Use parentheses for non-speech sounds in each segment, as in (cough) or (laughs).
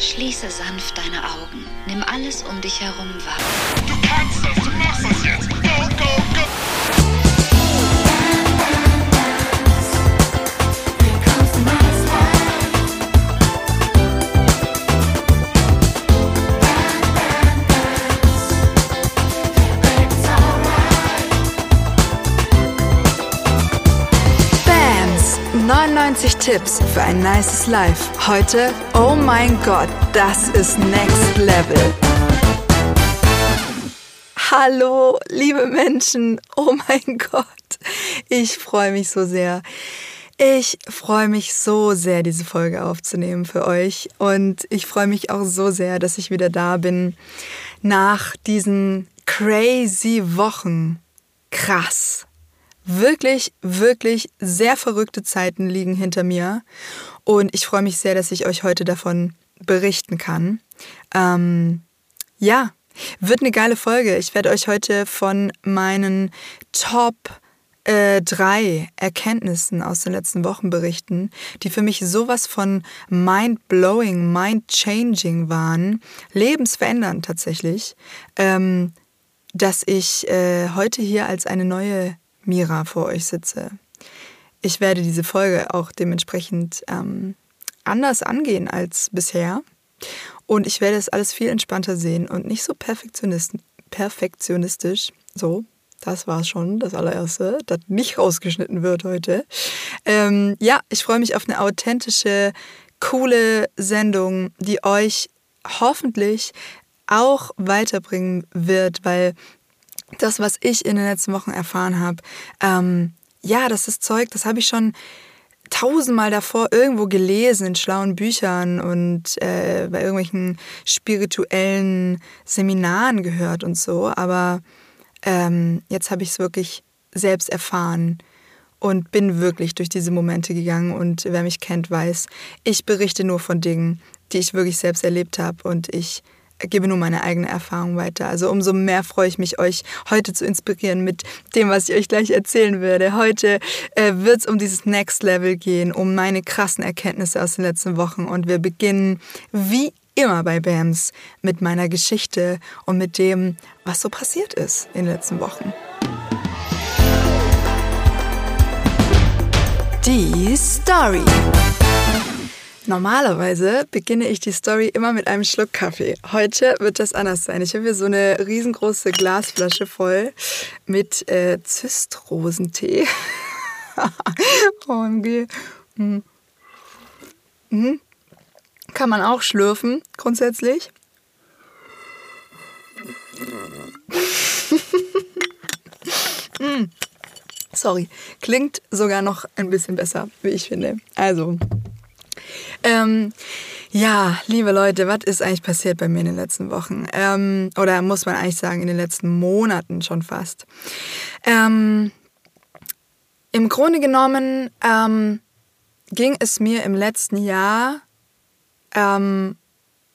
Schließe sanft deine Augen. Nimm alles um dich herum wahr. Du kannst das, du machst das jetzt. 99 Tipps für ein nices Life. Heute, oh mein Gott, das ist Next Level. Hallo, liebe Menschen, oh mein (laughs) Gott, ich freue mich so sehr. Ich freue mich so sehr, diese Folge aufzunehmen für euch. Und ich freue mich auch so sehr, dass ich wieder da bin nach diesen crazy Wochen. Krass. Wirklich, wirklich sehr verrückte Zeiten liegen hinter mir. Und ich freue mich sehr, dass ich euch heute davon berichten kann. Ähm, ja, wird eine geile Folge. Ich werde euch heute von meinen Top äh, drei Erkenntnissen aus den letzten Wochen berichten, die für mich sowas von mind-blowing, mind-changing waren, lebensverändernd tatsächlich, ähm, dass ich äh, heute hier als eine neue Mira vor euch sitze. Ich werde diese Folge auch dementsprechend ähm, anders angehen als bisher. Und ich werde es alles viel entspannter sehen und nicht so perfektionist perfektionistisch. So, das war schon das allererste, das nicht rausgeschnitten wird heute. Ähm, ja, ich freue mich auf eine authentische, coole Sendung, die euch hoffentlich auch weiterbringen wird, weil das, was ich in den letzten Wochen erfahren habe, ähm, ja, das ist Zeug, das habe ich schon tausendmal davor irgendwo gelesen in schlauen Büchern und äh, bei irgendwelchen spirituellen Seminaren gehört und so. Aber ähm, jetzt habe ich es wirklich selbst erfahren und bin wirklich durch diese Momente gegangen. Und wer mich kennt, weiß, ich berichte nur von Dingen, die ich wirklich selbst erlebt habe und ich gebe nur meine eigene Erfahrung weiter. Also umso mehr freue ich mich, euch heute zu inspirieren mit dem, was ich euch gleich erzählen werde. Heute äh, wird es um dieses Next Level gehen, um meine krassen Erkenntnisse aus den letzten Wochen. Und wir beginnen wie immer bei BAMS mit meiner Geschichte und mit dem, was so passiert ist in den letzten Wochen. Die Story. Normalerweise beginne ich die Story immer mit einem Schluck Kaffee. Heute wird das anders sein. Ich habe hier so eine riesengroße Glasflasche voll mit äh, Zistrosentee. OMG. (laughs) Mhm. Mhm. Kann man auch schlürfen, grundsätzlich. mm. (laughs) Sorry, klingt sogar noch ein bisschen besser, wie ich finde. Also, ähm, ja, liebe Leute, was ist eigentlich passiert bei mir in den letzten Wochen? Ähm, oder muss man eigentlich sagen, in den letzten Monaten schon fast. Ähm, Im Grunde genommen ähm, ging es mir im letzten Jahr ähm,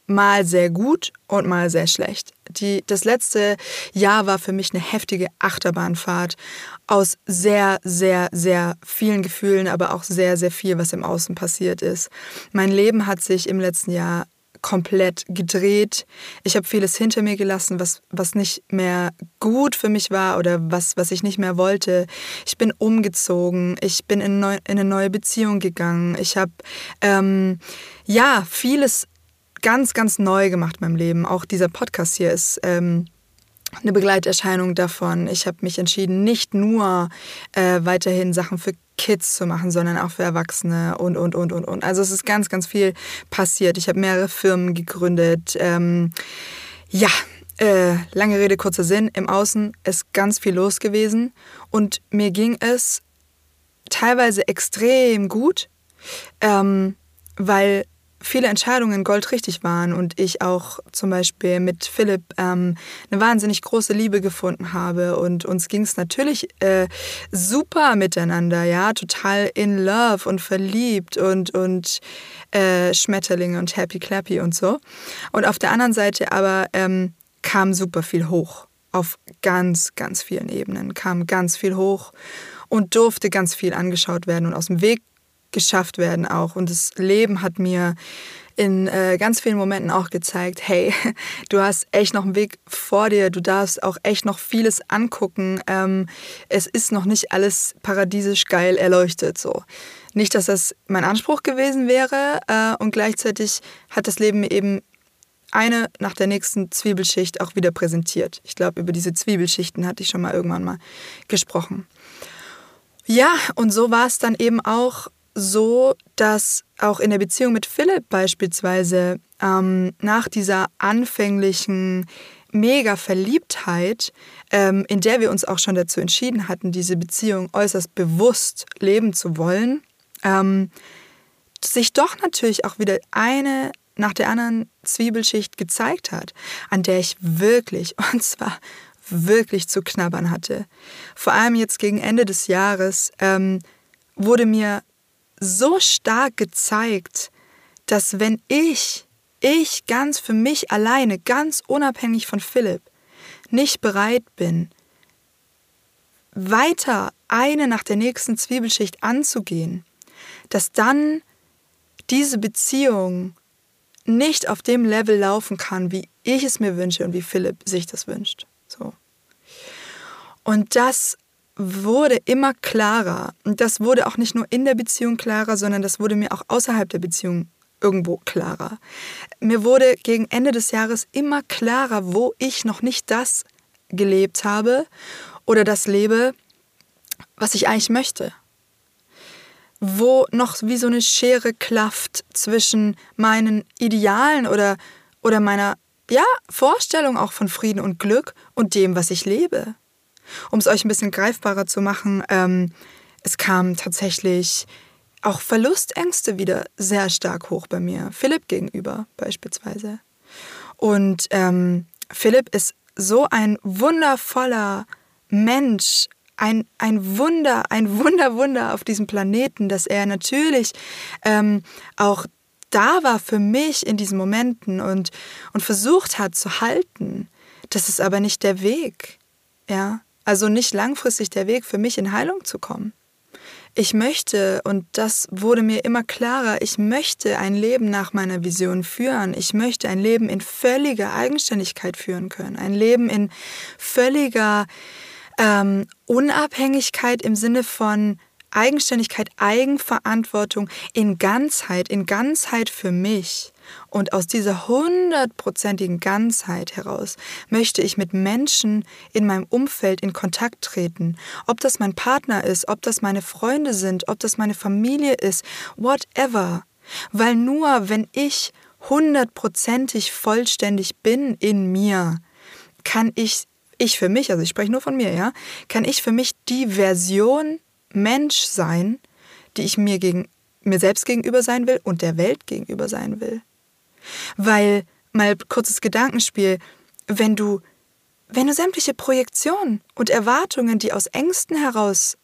mal sehr gut und mal sehr schlecht. Die, das letzte Jahr war für mich eine heftige Achterbahnfahrt aus sehr, sehr, sehr vielen Gefühlen, aber auch sehr, sehr viel, was im Außen passiert ist. Mein Leben hat sich im letzten Jahr komplett gedreht. Ich habe vieles hinter mir gelassen, was, was nicht mehr gut für mich war oder was, was ich nicht mehr wollte. Ich bin umgezogen, ich bin in, neu, in eine neue Beziehung gegangen. Ich habe ähm, ja vieles ganz, ganz neu gemacht in meinem Leben. Auch dieser Podcast hier ist ähm, eine Begleiterscheinung davon. Ich habe mich entschieden, nicht nur äh, weiterhin Sachen für Kids zu machen, sondern auch für Erwachsene und, und, und, und, und. Also es ist ganz, ganz viel passiert. Ich habe mehrere Firmen gegründet. Ähm, ja, äh, lange Rede, kurzer Sinn. Im Außen ist ganz viel los gewesen und mir ging es teilweise extrem gut, ähm, weil viele Entscheidungen goldrichtig waren und ich auch zum Beispiel mit Philipp ähm, eine wahnsinnig große Liebe gefunden habe und uns ging es natürlich äh, super miteinander, ja, total in love und verliebt und, und äh, Schmetterlinge und happy clappy und so. Und auf der anderen Seite aber ähm, kam super viel hoch, auf ganz, ganz vielen Ebenen kam ganz viel hoch und durfte ganz viel angeschaut werden und aus dem Weg geschafft werden auch. Und das Leben hat mir in äh, ganz vielen Momenten auch gezeigt, hey, (laughs) du hast echt noch einen Weg vor dir, du darfst auch echt noch vieles angucken. Ähm, es ist noch nicht alles paradiesisch geil erleuchtet. So. Nicht, dass das mein Anspruch gewesen wäre äh, und gleichzeitig hat das Leben mir eben eine nach der nächsten Zwiebelschicht auch wieder präsentiert. Ich glaube, über diese Zwiebelschichten hatte ich schon mal irgendwann mal gesprochen. Ja, und so war es dann eben auch so, dass auch in der Beziehung mit Philipp beispielsweise ähm, nach dieser anfänglichen mega Verliebtheit, ähm, in der wir uns auch schon dazu entschieden hatten, diese Beziehung äußerst bewusst leben zu wollen, ähm, sich doch natürlich auch wieder eine nach der anderen Zwiebelschicht gezeigt hat, an der ich wirklich, (laughs) und zwar wirklich zu knabbern hatte. Vor allem jetzt gegen Ende des Jahres ähm, wurde mir so stark gezeigt, dass wenn ich, ich ganz für mich alleine, ganz unabhängig von Philipp, nicht bereit bin, weiter eine nach der nächsten Zwiebelschicht anzugehen, dass dann diese Beziehung nicht auf dem Level laufen kann, wie ich es mir wünsche und wie Philipp sich das wünscht. So. Und das wurde immer klarer. Und das wurde auch nicht nur in der Beziehung klarer, sondern das wurde mir auch außerhalb der Beziehung irgendwo klarer. Mir wurde gegen Ende des Jahres immer klarer, wo ich noch nicht das gelebt habe oder das lebe, was ich eigentlich möchte. Wo noch wie so eine Schere klafft zwischen meinen Idealen oder, oder meiner ja, Vorstellung auch von Frieden und Glück und dem, was ich lebe. Um es euch ein bisschen greifbarer zu machen, ähm, es kamen tatsächlich auch Verlustängste wieder sehr stark hoch bei mir. Philipp gegenüber beispielsweise. Und ähm, Philipp ist so ein wundervoller Mensch, ein, ein Wunder, ein Wunder, Wunder auf diesem Planeten, dass er natürlich ähm, auch da war für mich in diesen Momenten und, und versucht hat zu halten. Das ist aber nicht der Weg. Ja, also nicht langfristig der Weg für mich in Heilung zu kommen. Ich möchte, und das wurde mir immer klarer, ich möchte ein Leben nach meiner Vision führen. Ich möchte ein Leben in völliger Eigenständigkeit führen können. Ein Leben in völliger ähm, Unabhängigkeit im Sinne von Eigenständigkeit, Eigenverantwortung in Ganzheit, in Ganzheit für mich. Und aus dieser hundertprozentigen Ganzheit heraus möchte ich mit Menschen in meinem Umfeld in Kontakt treten. Ob das mein Partner ist, ob das meine Freunde sind, ob das meine Familie ist, whatever. Weil nur wenn ich hundertprozentig vollständig bin in mir, kann ich, ich für mich, also ich spreche nur von mir, ja, kann ich für mich die Version Mensch sein, die ich mir gegen mir selbst gegenüber sein will und der Welt gegenüber sein will. Weil, mal kurzes Gedankenspiel, wenn du, wenn du sämtliche Projektionen und Erwartungen, die aus Ängsten heraus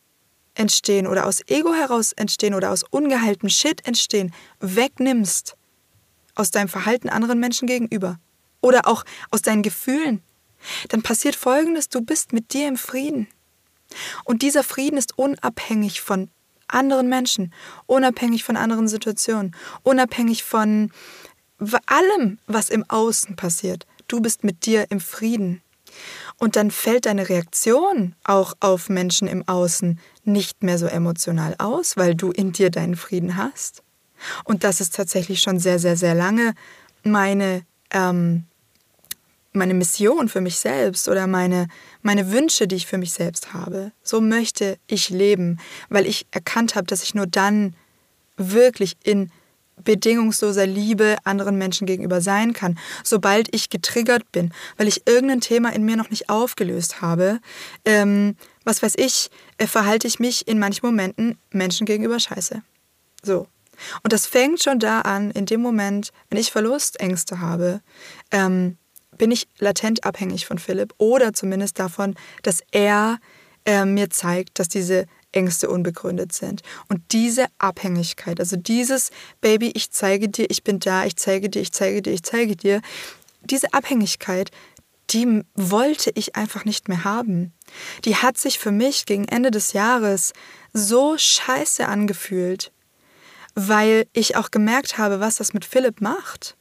entstehen oder aus Ego heraus entstehen oder aus ungeheiltem Shit entstehen, wegnimmst aus deinem Verhalten anderen Menschen gegenüber oder auch aus deinen Gefühlen, dann passiert Folgendes, du bist mit dir im Frieden. Und dieser Frieden ist unabhängig von anderen Menschen, unabhängig von anderen Situationen, unabhängig von allem, was im Außen passiert. Du bist mit dir im Frieden. Und dann fällt deine Reaktion auch auf Menschen im Außen nicht mehr so emotional aus, weil du in dir deinen Frieden hast. Und das ist tatsächlich schon sehr, sehr, sehr lange meine ähm, meine Mission für mich selbst oder meine, meine Wünsche, die ich für mich selbst habe. So möchte ich leben, weil ich erkannt habe, dass ich nur dann wirklich in bedingungsloser Liebe anderen Menschen gegenüber sein kann, sobald ich getriggert bin, weil ich irgendein Thema in mir noch nicht aufgelöst habe. Ähm, was weiß ich, äh, verhalte ich mich in manchen Momenten Menschen gegenüber scheiße. So. Und das fängt schon da an, in dem Moment, wenn ich Verlustängste habe, ähm, bin ich latent abhängig von Philipp oder zumindest davon, dass er äh, mir zeigt, dass diese Ängste unbegründet sind. Und diese Abhängigkeit, also dieses Baby, ich zeige dir, ich bin da, ich zeige dir, ich zeige dir, ich zeige dir, diese Abhängigkeit, die wollte ich einfach nicht mehr haben. Die hat sich für mich gegen Ende des Jahres so scheiße angefühlt. weil ich auch gemerkt habe, was das mit Philipp macht.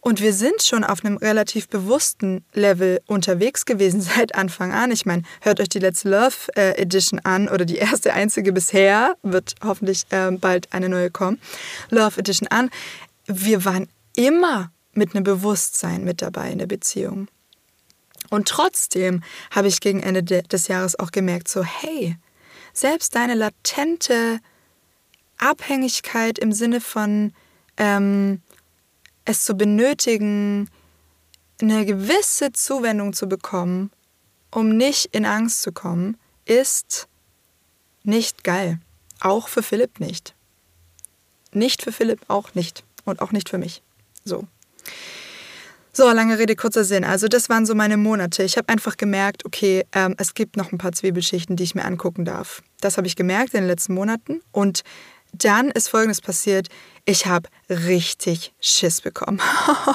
Und wir sind schon auf einem relativ bewussten Level unterwegs gewesen (laughs) seit Anfang an. Ich meine, hört euch die letzte Love äh, Edition an oder die erste einzige bisher, wird hoffentlich äh, bald eine neue kommen, Love Edition an. Wir waren immer mit einem Bewusstsein mit dabei in der Beziehung. Und trotzdem habe ich gegen Ende de des Jahres auch gemerkt, so hey, selbst deine latente Abhängigkeit im Sinne von ähm, es zu benötigen, eine gewisse Zuwendung zu bekommen, um nicht in Angst zu kommen, ist nicht geil. Auch für Philipp nicht. Nicht für Philipp auch nicht. Und auch nicht für mich. So. So, lange Rede, kurzer Sinn. Also das waren so meine Monate. Ich habe einfach gemerkt, okay, ähm, es gibt noch ein paar Zwiebelschichten, die ich mir angucken darf. Das habe ich gemerkt in den letzten Monaten. Und dann ist Folgendes passiert. Ich habe richtig Schiss bekommen.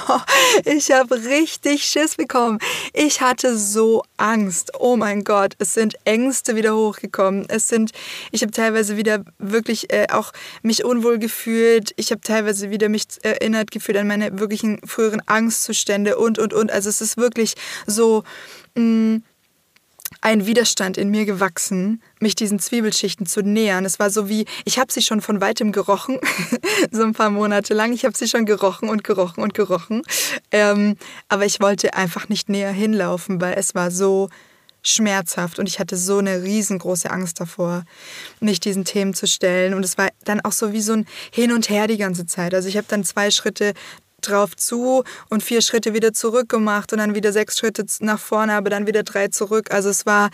(laughs) ich habe richtig Schiss bekommen. Ich hatte so Angst. Oh mein Gott, es sind Ängste wieder hochgekommen. Es sind, ich habe teilweise wieder wirklich äh, auch mich unwohl gefühlt. Ich habe teilweise wieder mich erinnert gefühlt an meine wirklichen früheren Angstzustände und und und. Also es ist wirklich so. Mh, mm, ein Widerstand in mir gewachsen, mich diesen Zwiebelschichten zu nähern. Es war so wie, ich habe sie schon von weitem gerochen, (laughs) so ein paar Monate lang. Ich habe sie schon gerochen und gerochen und gerochen. Ähm, aber ich wollte einfach nicht näher hinlaufen, weil es war so schmerzhaft und ich hatte so eine riesengroße Angst davor, mich diesen Themen zu stellen. Und es war dann auch so wie so ein Hin und Her die ganze Zeit. Also ich habe dann zwei Schritte drauf zu und vier Schritte wieder zurück gemacht und dann wieder sechs Schritte nach vorne, aber dann wieder drei zurück. Also es war,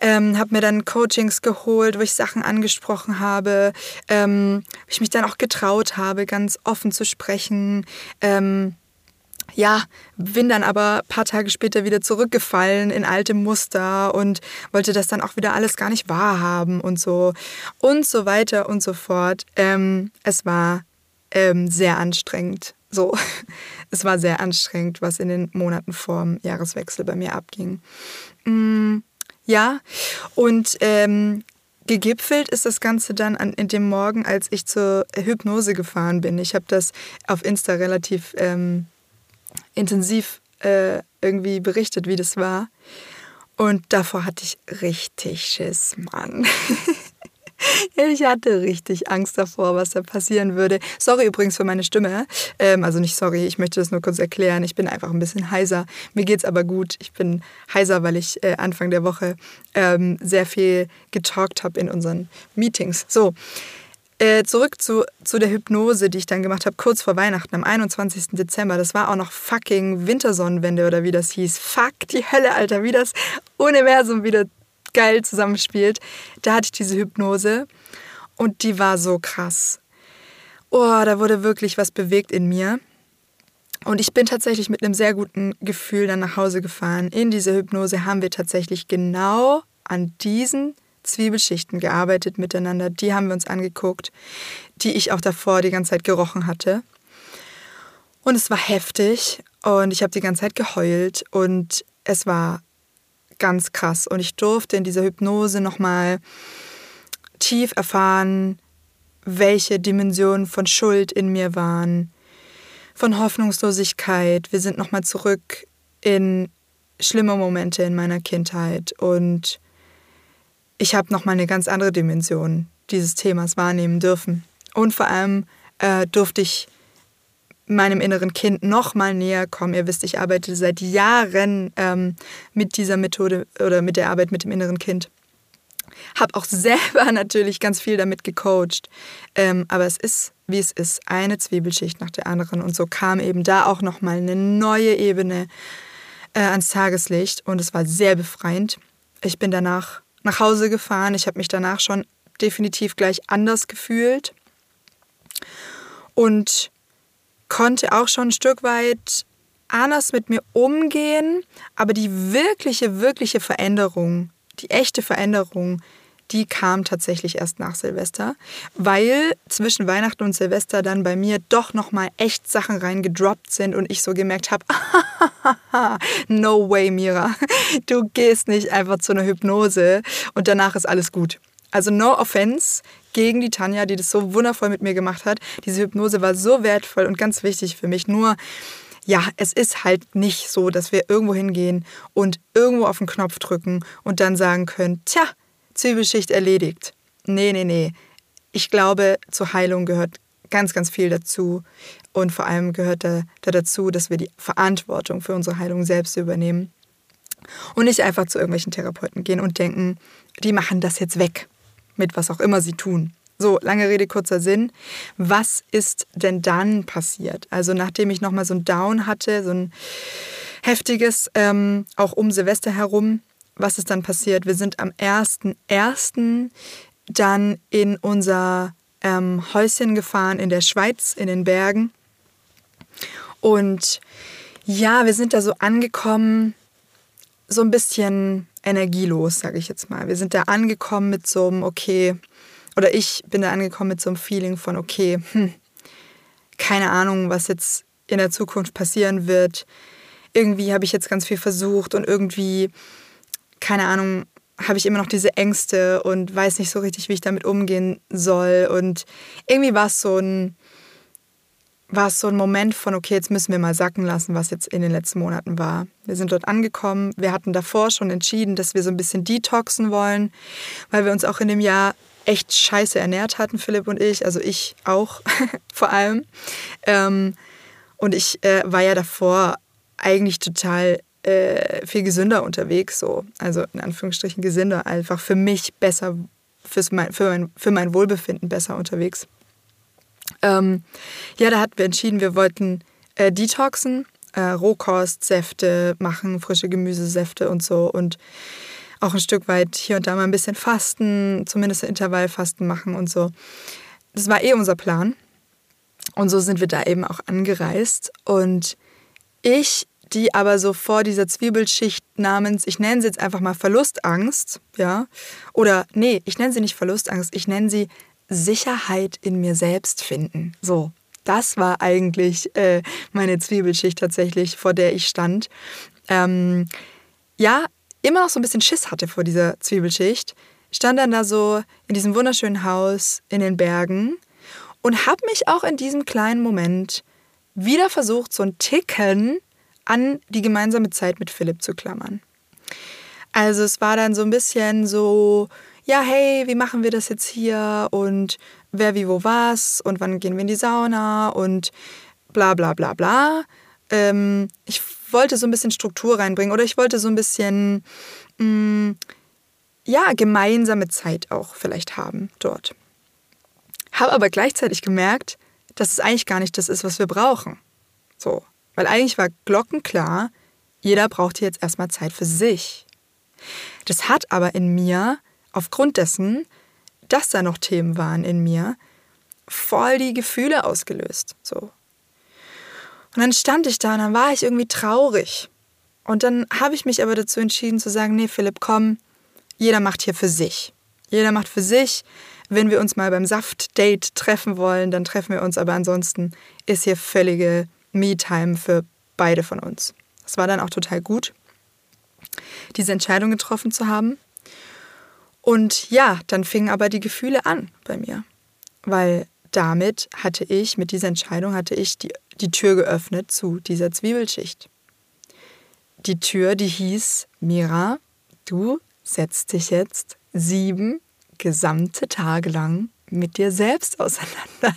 ähm, habe mir dann Coachings geholt, wo ich Sachen angesprochen habe, ähm, wo ich mich dann auch getraut habe, ganz offen zu sprechen. Ähm, ja, bin dann aber ein paar Tage später wieder zurückgefallen in alte Muster und wollte das dann auch wieder alles gar nicht wahrhaben und so und so weiter und so fort. Ähm, es war ähm, sehr anstrengend. So, (laughs) es war sehr anstrengend, was in den Monaten vorm Jahreswechsel bei mir abging. Mm, ja, und ähm, gegipfelt ist das Ganze dann an, in dem Morgen, als ich zur Hypnose gefahren bin. Ich habe das auf Insta relativ ähm, intensiv äh, irgendwie berichtet, wie das war. Und davor hatte ich richtig Schiss, Mann. (laughs) (laughs) Ich hatte richtig Angst davor, was da passieren würde. Sorry übrigens für meine Stimme. Ähm, also nicht sorry, ich möchte das nur kurz erklären. Ich bin einfach ein bisschen heiser. Mir geht's aber gut. Ich bin heiser, weil ich äh, Anfang der Woche ähm, sehr viel getalkt habe in unseren Meetings. So. Äh, zurück zu, zu der Hypnose, die ich dann gemacht habe, kurz vor Weihnachten, am 21. Dezember. Das war auch noch fucking Wintersonnenwende oder wie das hieß. Fuck die Hölle, Alter, wie das Universum wieder geil zusammenspielt. Da hatte ich diese Hypnose und die war so krass. Oh, da wurde wirklich was bewegt in mir. Und ich bin tatsächlich mit einem sehr guten Gefühl dann nach Hause gefahren. In dieser Hypnose haben wir tatsächlich genau an diesen Zwiebelschichten gearbeitet miteinander. Die haben wir uns angeguckt, die ich auch davor die ganze Zeit gerochen hatte. Und es war heftig und ich habe die ganze Zeit geheult und es war ganz krass. Und ich durfte in dieser Hypnose nochmal tief erfahren, welche Dimensionen von Schuld in mir waren, von Hoffnungslosigkeit. Wir sind nochmal zurück in schlimme Momente in meiner Kindheit und ich habe nochmal eine ganz andere Dimension dieses Themas wahrnehmen dürfen. Und vor allem äh, durfte ich meinem inneren Kind noch mal näher kommen. Ihr wisst, ich arbeite seit Jahren ähm, mit dieser Methode oder mit der Arbeit mit dem inneren Kind. Habe auch (laughs) selber natürlich ganz viel damit gecoacht. Ähm, aber es ist, wie es ist, eine Zwiebelschicht nach der anderen. Und so kam eben da auch noch mal eine neue Ebene äh, ans Tageslicht. Und es war sehr befreiend. Ich bin danach nach Hause gefahren. Ich habe mich danach schon definitiv gleich anders gefühlt. Und konnte auch schon ein Stück weit anders mit mir umgehen, aber die wirkliche, wirkliche Veränderung, die echte Veränderung, die kam tatsächlich erst nach Silvester, weil zwischen Weihnachten und Silvester dann bei mir doch noch mal echt Sachen reingedroppt sind und ich so gemerkt habe, (laughs) no way, Mira, du gehst nicht einfach zu einer Hypnose und danach ist alles gut. Also no offense gegen die Tanja, die das so wundervoll mit mir gemacht hat. Diese Hypnose war so wertvoll und ganz wichtig für mich. Nur, ja, es ist halt nicht so, dass wir irgendwo hingehen und irgendwo auf den Knopf drücken und dann sagen können, tja, Zwiebelschicht erledigt. Nee, nee, nee. Ich glaube, zur Heilung gehört ganz, ganz viel dazu. Und vor allem gehört da, da dazu, dass wir die Verantwortung für unsere Heilung selbst übernehmen. Und nicht einfach zu irgendwelchen Therapeuten gehen und denken, die machen das jetzt weg, mit was auch immer sie tun. So, lange Rede, kurzer Sinn. Was ist denn dann passiert? Also nachdem ich nochmal so ein Down hatte, so ein heftiges, ähm, auch um Silvester herum, was ist dann passiert? Wir sind am 1.1. dann in unser ähm, Häuschen gefahren in der Schweiz, in den Bergen. Und ja, wir sind da so angekommen, so ein bisschen energielos, sage ich jetzt mal. Wir sind da angekommen mit so einem, okay, oder ich bin da angekommen mit so einem Feeling von, okay, hm, keine Ahnung, was jetzt in der Zukunft passieren wird. Irgendwie habe ich jetzt ganz viel versucht und irgendwie, keine Ahnung, habe ich immer noch diese Ängste und weiß nicht so richtig, wie ich damit umgehen soll. Und irgendwie war es so ein, war es so ein Moment von, okay, jetzt müssen wir mal sacken lassen, was jetzt in den letzten Monaten war. Wir sind dort angekommen. Wir hatten davor schon entschieden, dass wir so ein bisschen detoxen wollen, weil wir uns auch in dem Jahr echt scheiße ernährt hatten, Philipp und ich. Also ich auch (laughs) vor allem. Ähm, und ich äh, war ja davor eigentlich total äh, viel gesünder unterwegs. So. Also in Anführungsstrichen gesünder, einfach für mich besser, fürs mein, für, mein, für mein Wohlbefinden besser unterwegs. Ähm, ja, da hatten wir entschieden, wir wollten äh, detoxen, äh, Rohkostsäfte machen, frische Gemüsesäfte und so und auch ein Stück weit hier und da mal ein bisschen fasten, zumindest Intervallfasten machen und so. Das war eh unser Plan. Und so sind wir da eben auch angereist. Und ich, die aber so vor dieser Zwiebelschicht namens, ich nenne sie jetzt einfach mal Verlustangst, ja, oder nee, ich nenne sie nicht Verlustangst, ich nenne sie Sicherheit in mir selbst finden. So, das war eigentlich äh, meine Zwiebelschicht tatsächlich, vor der ich stand. Ähm, ja, immer noch so ein bisschen Schiss hatte vor dieser Zwiebelschicht, stand dann da so in diesem wunderschönen Haus in den Bergen und habe mich auch in diesem kleinen Moment wieder versucht, so ein Ticken an die gemeinsame Zeit mit Philipp zu klammern. Also es war dann so ein bisschen so, ja, hey, wie machen wir das jetzt hier und wer wie wo was und wann gehen wir in die Sauna und bla bla bla bla. Ähm, ich wollte so ein bisschen Struktur reinbringen oder ich wollte so ein bisschen, mh, mm, ja, gemeinsame Zeit auch vielleicht haben dort. Habe aber gleichzeitig gemerkt, dass es eigentlich gar nicht das ist, was wir brauchen. So, weil eigentlich war glockenklar, jeder braucht hier jetzt erstmal Zeit für sich. Das hat aber in mir aufgrund dessen, dass da noch Themen waren in mir, voll die Gefühle ausgelöst. So. Und dann stand ich da und dann war ich irgendwie traurig. Und dann habe ich mich aber dazu entschieden zu sagen, nee, Philipp, komm, jeder macht hier für sich. Jeder macht für sich. Wenn wir uns mal beim Saft-Date treffen wollen, dann treffen wir uns. Aber ansonsten ist hier völlige Me-Time für beide von uns. Das war dann auch total gut, diese Entscheidung getroffen zu haben. Und ja, dann fingen aber die Gefühle an bei mir, weil damit hatte ich, mit dieser Entscheidung hatte ich die, die Tür geöffnet zu dieser Zwiebelschicht. Die Tür, die hieß, Mira, du setzt dich jetzt sieben gesamte Tage lang mit dir selbst auseinander.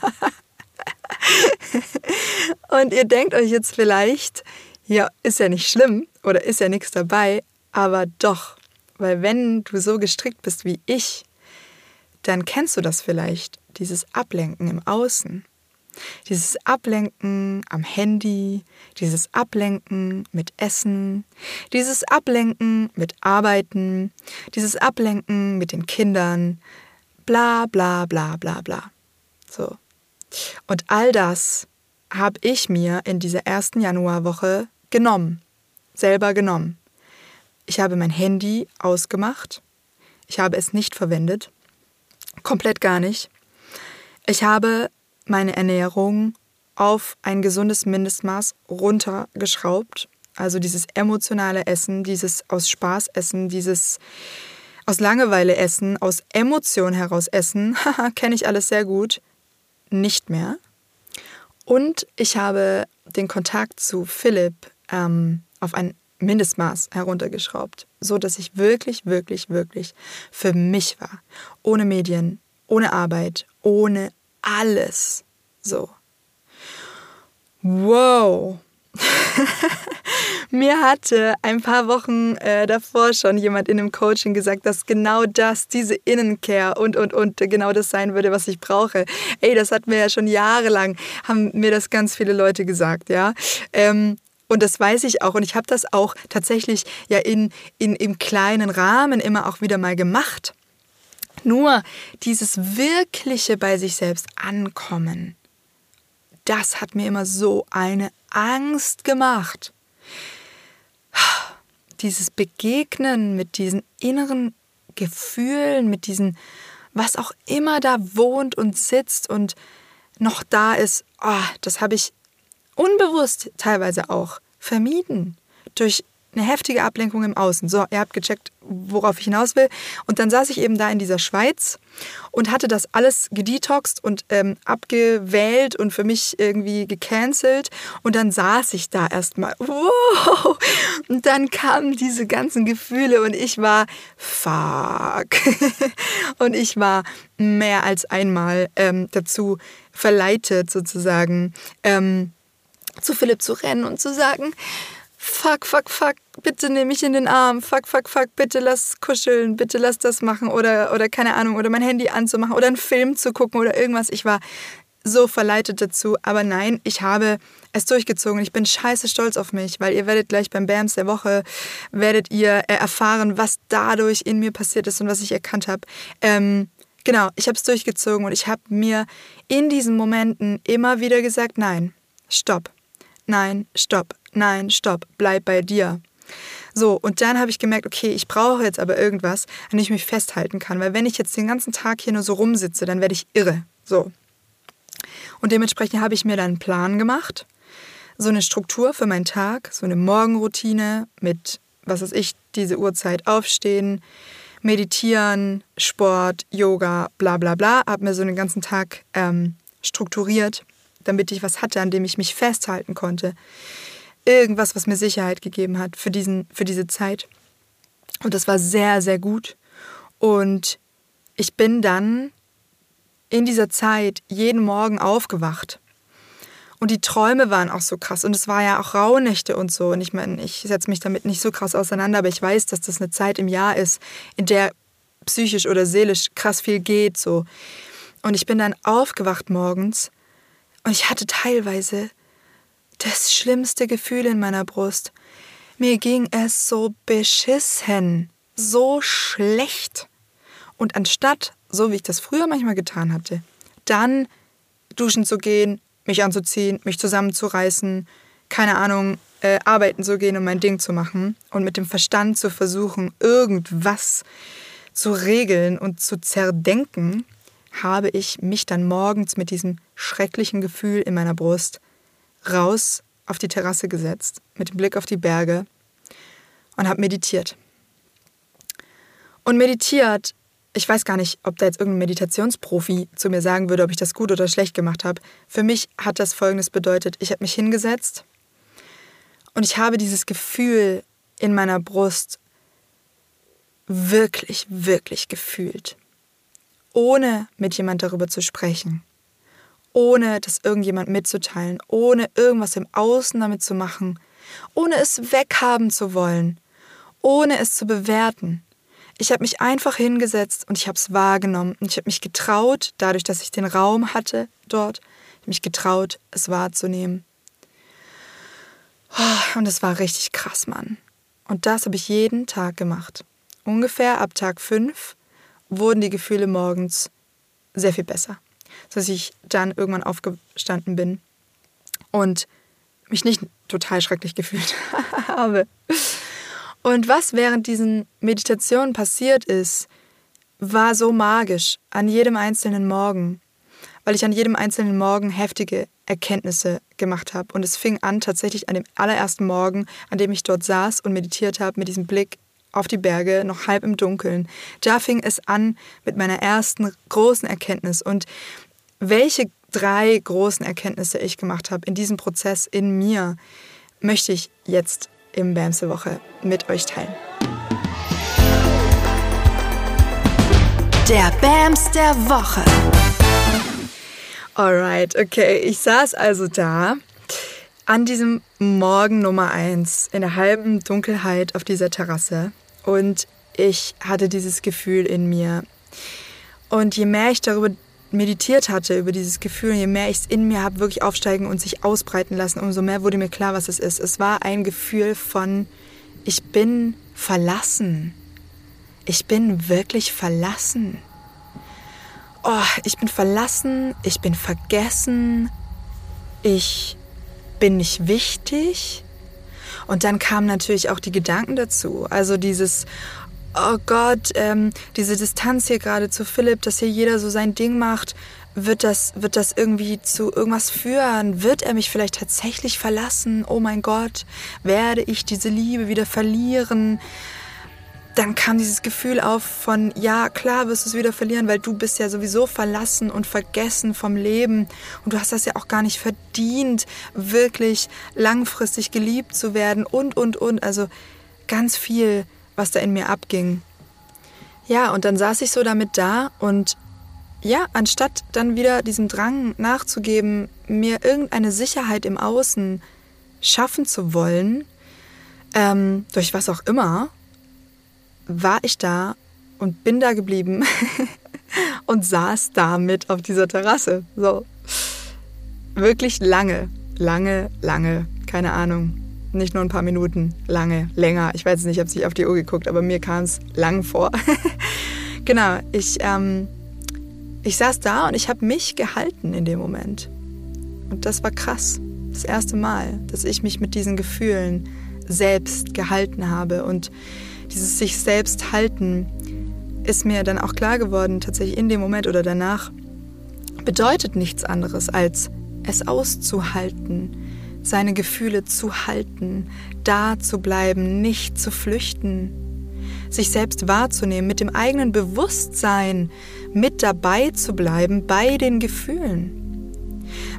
(laughs) Und ihr denkt euch jetzt vielleicht, ja, ist ja nicht schlimm oder ist ja nichts dabei, aber doch, weil wenn du so gestrickt bist wie ich, dann kennst du das vielleicht, dieses Ablenken im Außen. Dieses Ablenken am Handy, dieses Ablenken mit Essen, dieses Ablenken mit Arbeiten, dieses Ablenken mit den Kindern, bla bla bla bla bla. So. Und all das habe ich mir in dieser ersten Januarwoche genommen, selber genommen. Ich habe mein Handy ausgemacht. Ich habe es nicht verwendet. Komplett gar nicht. Ich habe meine Ernährung auf ein gesundes Mindestmaß runtergeschraubt. Also dieses emotionale Essen, dieses aus Spaß essen, dieses aus Langeweile essen, aus Emotion heraus essen, (laughs) kenne ich alles sehr gut, nicht mehr. Und ich habe den Kontakt zu Philipp ähm, auf ein Mindestmaß heruntergeschraubt, so dass ich wirklich, wirklich, wirklich für mich war. Ohne Medien, ohne Arbeit, ohne alles. So. Wow. (laughs) Mir hatte ein paar Wochen äh, davor schon jemand in einem Coaching gesagt, dass genau das, diese Innencare und, und, und genau das sein würde, was ich brauche. Ey, das hat mir ja schon jahrelang, haben mir das ganz viele Leute gesagt, ja. Ähm, und das weiß ich auch. Und ich habe das auch tatsächlich ja in, in, im kleinen Rahmen immer auch wieder mal gemacht. Nur dieses wirkliche bei sich selbst ankommen, das hat mir immer so eine Angst gemacht. Dieses Begegnen mit diesen inneren Gefühlen, mit diesen, was auch immer da wohnt und sitzt und noch da ist, oh, das habe ich unbewusst teilweise auch vermieden durch eine heftige Ablenkung im Außen. So, ihr habt gecheckt, worauf ich hinaus will. Und dann saß ich eben da in dieser Schweiz und hatte das alles gedetoxt und ähm, abgewählt und für mich irgendwie gecancelt. Und dann saß ich da erstmal. Wow! Und dann kamen diese ganzen Gefühle und ich war fuck. (laughs) und ich war mehr als einmal ähm, dazu verleitet, sozusagen. Ähm, zu Philipp zu rennen und zu sagen, fuck, fuck, fuck, bitte nimm mich in den Arm, fuck, fuck, fuck, bitte lass kuscheln, bitte lass das machen oder, oder keine Ahnung, oder mein Handy anzumachen oder einen Film zu gucken oder irgendwas. Ich war so verleitet dazu, aber nein, ich habe es durchgezogen. Ich bin scheiße stolz auf mich, weil ihr werdet gleich beim BAMS der Woche, werdet ihr äh, erfahren, was dadurch in mir passiert ist und was ich erkannt habe. Ähm, genau, ich habe es durchgezogen und ich habe mir in diesen Momenten immer wieder gesagt, nein, stopp nein, stopp, nein, stopp, bleib bei dir. So, und dann habe ich gemerkt, okay, ich brauche jetzt aber irgendwas, an dem ich mich festhalten kann, weil wenn ich jetzt den ganzen Tag hier nur so rumsitze, dann werde ich irre. So. Und dementsprechend habe ich mir dann einen Plan gemacht, so eine Struktur für meinen Tag, so eine Morgenroutine mit, was weiß ich, diese Uhrzeit aufstehen, meditieren, Sport, Yoga, bla bla bla, habe mir so einen ganzen Tag ähm, strukturiert damit ich was hatte, an dem ich mich festhalten konnte. Irgendwas, was mir Sicherheit gegeben hat für, diesen, für diese Zeit. Und das war sehr, sehr gut. Und ich bin dann in dieser Zeit jeden Morgen aufgewacht. Und die Träume waren auch so krass. Und es war ja auch Rauhnächte und so. Und ich meine, ich setze mich damit nicht so krass auseinander, aber ich weiß, dass das eine Zeit im Jahr ist, in der psychisch oder seelisch krass viel geht. So. Und ich bin dann aufgewacht morgens und ich hatte teilweise das schlimmste Gefühl in meiner Brust. Mir ging es so beschissen, so schlecht. Und anstatt, so wie ich das früher manchmal getan hatte, dann duschen zu gehen, mich anzuziehen, mich zusammenzureißen, keine Ahnung, äh, arbeiten zu gehen und mein Ding zu machen und mit dem Verstand zu versuchen, irgendwas zu regeln und zu zerdenken, habe ich mich dann morgens mit diesem schrecklichen Gefühl in meiner Brust raus auf die Terrasse gesetzt, mit dem Blick auf die Berge und habe meditiert. Und meditiert, ich weiß gar nicht, ob da jetzt irgendein Meditationsprofi zu mir sagen würde, ob ich das gut oder schlecht gemacht habe. Für mich hat das Folgendes bedeutet, ich habe mich hingesetzt und ich habe dieses Gefühl in meiner Brust wirklich, wirklich gefühlt ohne mit jemand darüber zu sprechen, ohne das irgendjemand mitzuteilen, ohne irgendwas im Außen damit zu machen, ohne es weghaben zu wollen, ohne es zu bewerten. Ich habe mich einfach hingesetzt und ich habe es wahrgenommen und ich habe mich getraut, dadurch, dass ich den Raum hatte dort, ich mich getraut, es wahrzunehmen. Oh, und es war richtig krass, Mann. Und das habe ich jeden Tag gemacht. Ungefähr ab Tag 5 wurden die Gefühle morgens sehr viel besser. Dass ich dann irgendwann aufgestanden bin und mich nicht total schrecklich gefühlt (laughs) habe. Und was während diesen Meditationen passiert ist, war so magisch an jedem einzelnen Morgen, weil ich an jedem einzelnen Morgen heftige Erkenntnisse gemacht habe. Und es fing an tatsächlich an dem allerersten Morgen, an dem ich dort saß und meditiert habe, mit diesem Blick auf die Berge, noch halb im Dunkeln. Da fing es an mit meiner ersten großen Erkenntnis. Und welche drei großen Erkenntnisse ich gemacht habe in diesem Prozess in mir, möchte ich jetzt im BAMS der Woche mit euch teilen. Der BAMS der Woche. Alright, okay. Ich saß also da an diesem Morgen Nummer eins in der halben Dunkelheit auf dieser Terrasse und ich hatte dieses Gefühl in mir. Und je mehr ich darüber meditiert hatte, über dieses Gefühl, je mehr ich es in mir habe wirklich aufsteigen und sich ausbreiten lassen, umso mehr wurde mir klar, was es ist. Es war ein Gefühl von, ich bin verlassen. Ich bin wirklich verlassen. Oh, ich bin verlassen, ich bin vergessen, ich bin nicht wichtig. Und dann kamen natürlich auch die Gedanken dazu. Also dieses, oh Gott, ähm, diese Distanz hier gerade zu Philipp, dass hier jeder so sein Ding macht, wird das, wird das irgendwie zu irgendwas führen? Wird er mich vielleicht tatsächlich verlassen? Oh mein Gott, werde ich diese Liebe wieder verlieren? Dann kam dieses Gefühl auf von, ja, klar wirst du es wieder verlieren, weil du bist ja sowieso verlassen und vergessen vom Leben und du hast das ja auch gar nicht verdient, wirklich langfristig geliebt zu werden und, und, und. Also ganz viel was da in mir abging. Ja, und dann saß ich so damit da und ja, anstatt dann wieder diesem Drang nachzugeben, mir irgendeine Sicherheit im Außen schaffen zu wollen, ähm, durch was auch immer, war ich da und bin da geblieben (laughs) und saß damit auf dieser Terrasse. So. Wirklich lange, lange, lange, keine Ahnung, nicht nur ein paar Minuten, lange, länger. Ich weiß nicht, ich habe nicht auf die Uhr geguckt, aber mir kam es lang vor. (laughs) genau, ich, ähm, ich saß da und ich habe mich gehalten in dem Moment. Und das war krass. Das erste Mal, dass ich mich mit diesen Gefühlen selbst gehalten habe. Und dieses sich selbst halten ist mir dann auch klar geworden, tatsächlich in dem Moment oder danach, bedeutet nichts anderes als es auszuhalten, seine Gefühle zu halten, da zu bleiben, nicht zu flüchten, sich selbst wahrzunehmen, mit dem eigenen Bewusstsein mit dabei zu bleiben bei den Gefühlen.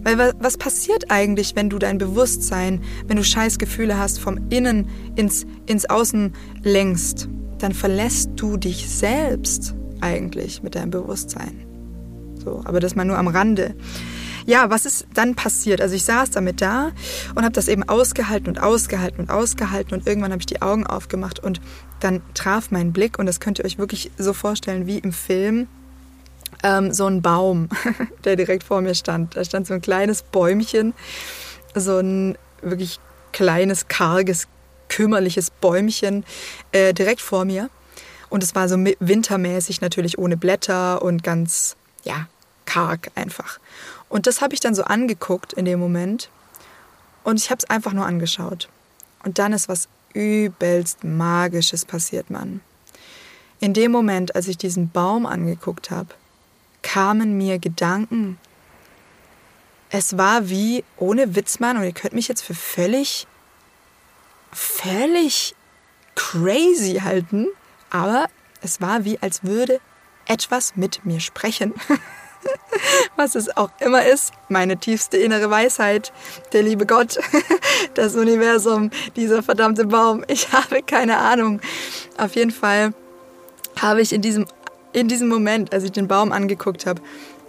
Weil was passiert eigentlich, wenn du dein Bewusstsein, wenn du scheiß Gefühle hast, vom Innen ins, ins Außen lenkst? Dann verlässt du dich selbst eigentlich mit deinem Bewusstsein. So, aber das mal nur am Rande ja, was ist dann passiert? Also ich saß damit da und habe das eben ausgehalten und ausgehalten und ausgehalten und irgendwann habe ich die Augen aufgemacht und dann traf mein Blick und das könnt ihr euch wirklich so vorstellen wie im Film ähm, so ein Baum, (laughs) der direkt vor mir stand. Da stand so ein kleines Bäumchen, so ein wirklich kleines, karges, kümmerliches Bäumchen äh, direkt vor mir. Und es war so wintermäßig natürlich ohne Blätter und ganz, ja, karg einfach. Und das habe ich dann so angeguckt in dem Moment. Und ich habe es einfach nur angeschaut. Und dann ist was übelst Magisches passiert, Mann. In dem Moment, als ich diesen Baum angeguckt habe, kamen mir Gedanken. Es war wie, ohne Witz, Mann, und ihr könnt mich jetzt für völlig, völlig crazy halten, aber es war wie, als würde etwas mit mir sprechen. (laughs) (laughs) was es auch immer ist, meine tiefste innere Weisheit, der liebe Gott, (laughs) das Universum, dieser verdammte Baum. Ich habe keine Ahnung. Auf jeden Fall habe ich in diesem, in diesem Moment, als ich den Baum angeguckt habe,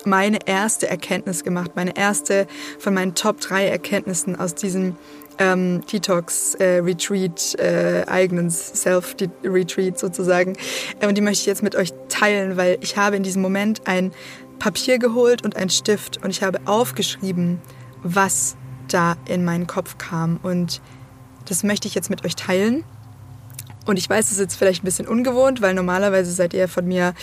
meine erste Erkenntnis gemacht, meine erste von meinen Top 3 Erkenntnissen aus diesem ähm, Detox-Retreat, äh, äh, eigenen Self-Retreat sozusagen. Und die möchte ich jetzt mit euch teilen, weil ich habe in diesem Moment ein Papier geholt und ein Stift und ich habe aufgeschrieben, was da in meinen Kopf kam. Und das möchte ich jetzt mit euch teilen. Und ich weiß, es ist jetzt vielleicht ein bisschen ungewohnt, weil normalerweise seid ihr von mir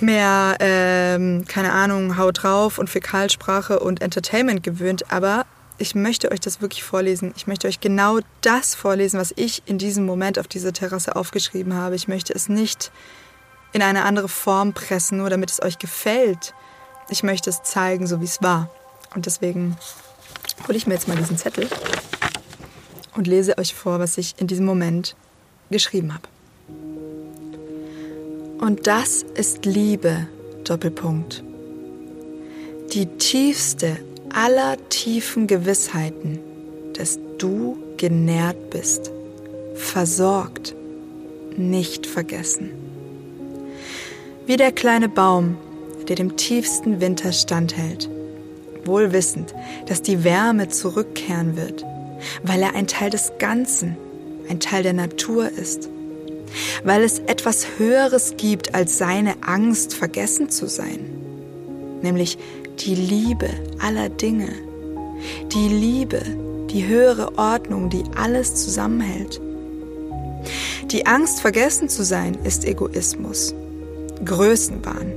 mehr, ähm, keine Ahnung, Haut drauf und Fäkalsprache und Entertainment gewöhnt. Aber ich möchte euch das wirklich vorlesen. Ich möchte euch genau das vorlesen, was ich in diesem Moment auf dieser Terrasse aufgeschrieben habe. Ich möchte es nicht in eine andere Form pressen, nur damit es euch gefällt. Ich möchte es zeigen, so wie es war. Und deswegen hole ich mir jetzt mal diesen Zettel und lese euch vor, was ich in diesem Moment geschrieben habe. Und das ist Liebe, Doppelpunkt. Die tiefste aller tiefen Gewissheiten, dass du genährt bist, versorgt, nicht vergessen. Wie der kleine Baum, der dem tiefsten Winter standhält, wohl wissend, dass die Wärme zurückkehren wird, weil er ein Teil des Ganzen, ein Teil der Natur ist, weil es etwas Höheres gibt als seine Angst, vergessen zu sein, nämlich die Liebe aller Dinge, die Liebe, die höhere Ordnung, die alles zusammenhält. Die Angst, vergessen zu sein, ist Egoismus, Größenwahn.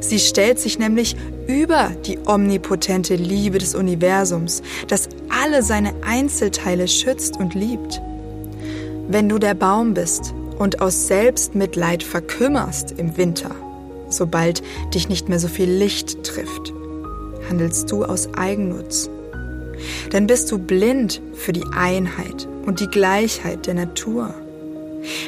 Sie stellt sich nämlich über die omnipotente Liebe des Universums, das alle seine Einzelteile schützt und liebt. Wenn du der Baum bist und aus Selbstmitleid verkümmerst im Winter, sobald dich nicht mehr so viel Licht trifft, handelst du aus Eigennutz. Dann bist du blind für die Einheit und die Gleichheit der Natur.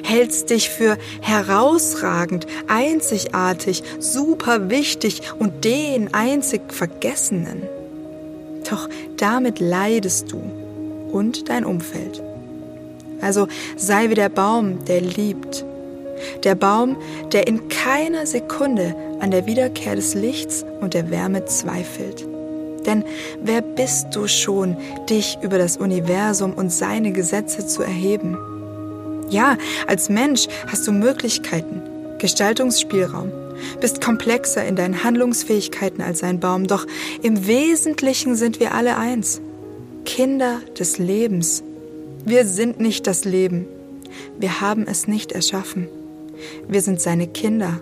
Hältst dich für herausragend, einzigartig, super wichtig und den einzig Vergessenen. Doch damit leidest du und dein Umfeld. Also sei wie der Baum, der liebt. Der Baum, der in keiner Sekunde an der Wiederkehr des Lichts und der Wärme zweifelt. Denn wer bist du schon, dich über das Universum und seine Gesetze zu erheben? Ja, als Mensch hast du Möglichkeiten, Gestaltungsspielraum, bist komplexer in deinen Handlungsfähigkeiten als ein Baum, doch im Wesentlichen sind wir alle eins. Kinder des Lebens. Wir sind nicht das Leben. Wir haben es nicht erschaffen. Wir sind seine Kinder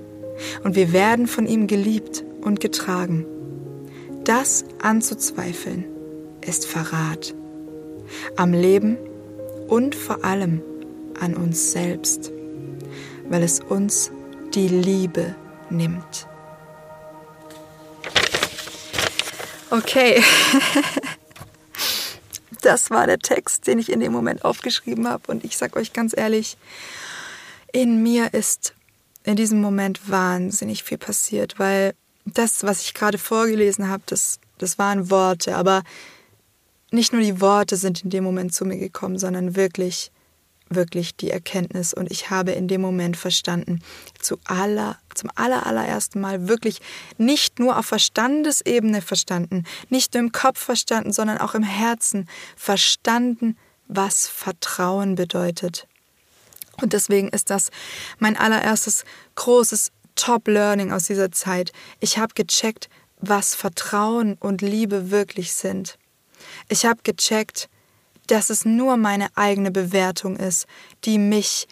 und wir werden von ihm geliebt und getragen. Das anzuzweifeln ist Verrat am Leben und vor allem an uns selbst, weil es uns die Liebe nimmt. Okay, (laughs) das war der Text, den ich in dem Moment aufgeschrieben habe. Und ich sage euch ganz ehrlich, in mir ist in diesem Moment wahnsinnig viel passiert, weil das, was ich gerade vorgelesen habe, das, das waren Worte, aber nicht nur die Worte sind in dem Moment zu mir gekommen, sondern wirklich, wirklich die Erkenntnis. Und ich habe in dem Moment verstanden, zu aller, zum aller, allerersten Mal wirklich nicht nur auf Verstandesebene verstanden, nicht nur im Kopf verstanden, sondern auch im Herzen verstanden, was Vertrauen bedeutet. Und deswegen ist das mein allererstes großes Top-Learning aus dieser Zeit. Ich habe gecheckt, was Vertrauen und Liebe wirklich sind. Ich habe gecheckt, dass es nur meine eigene Bewertung ist, die mich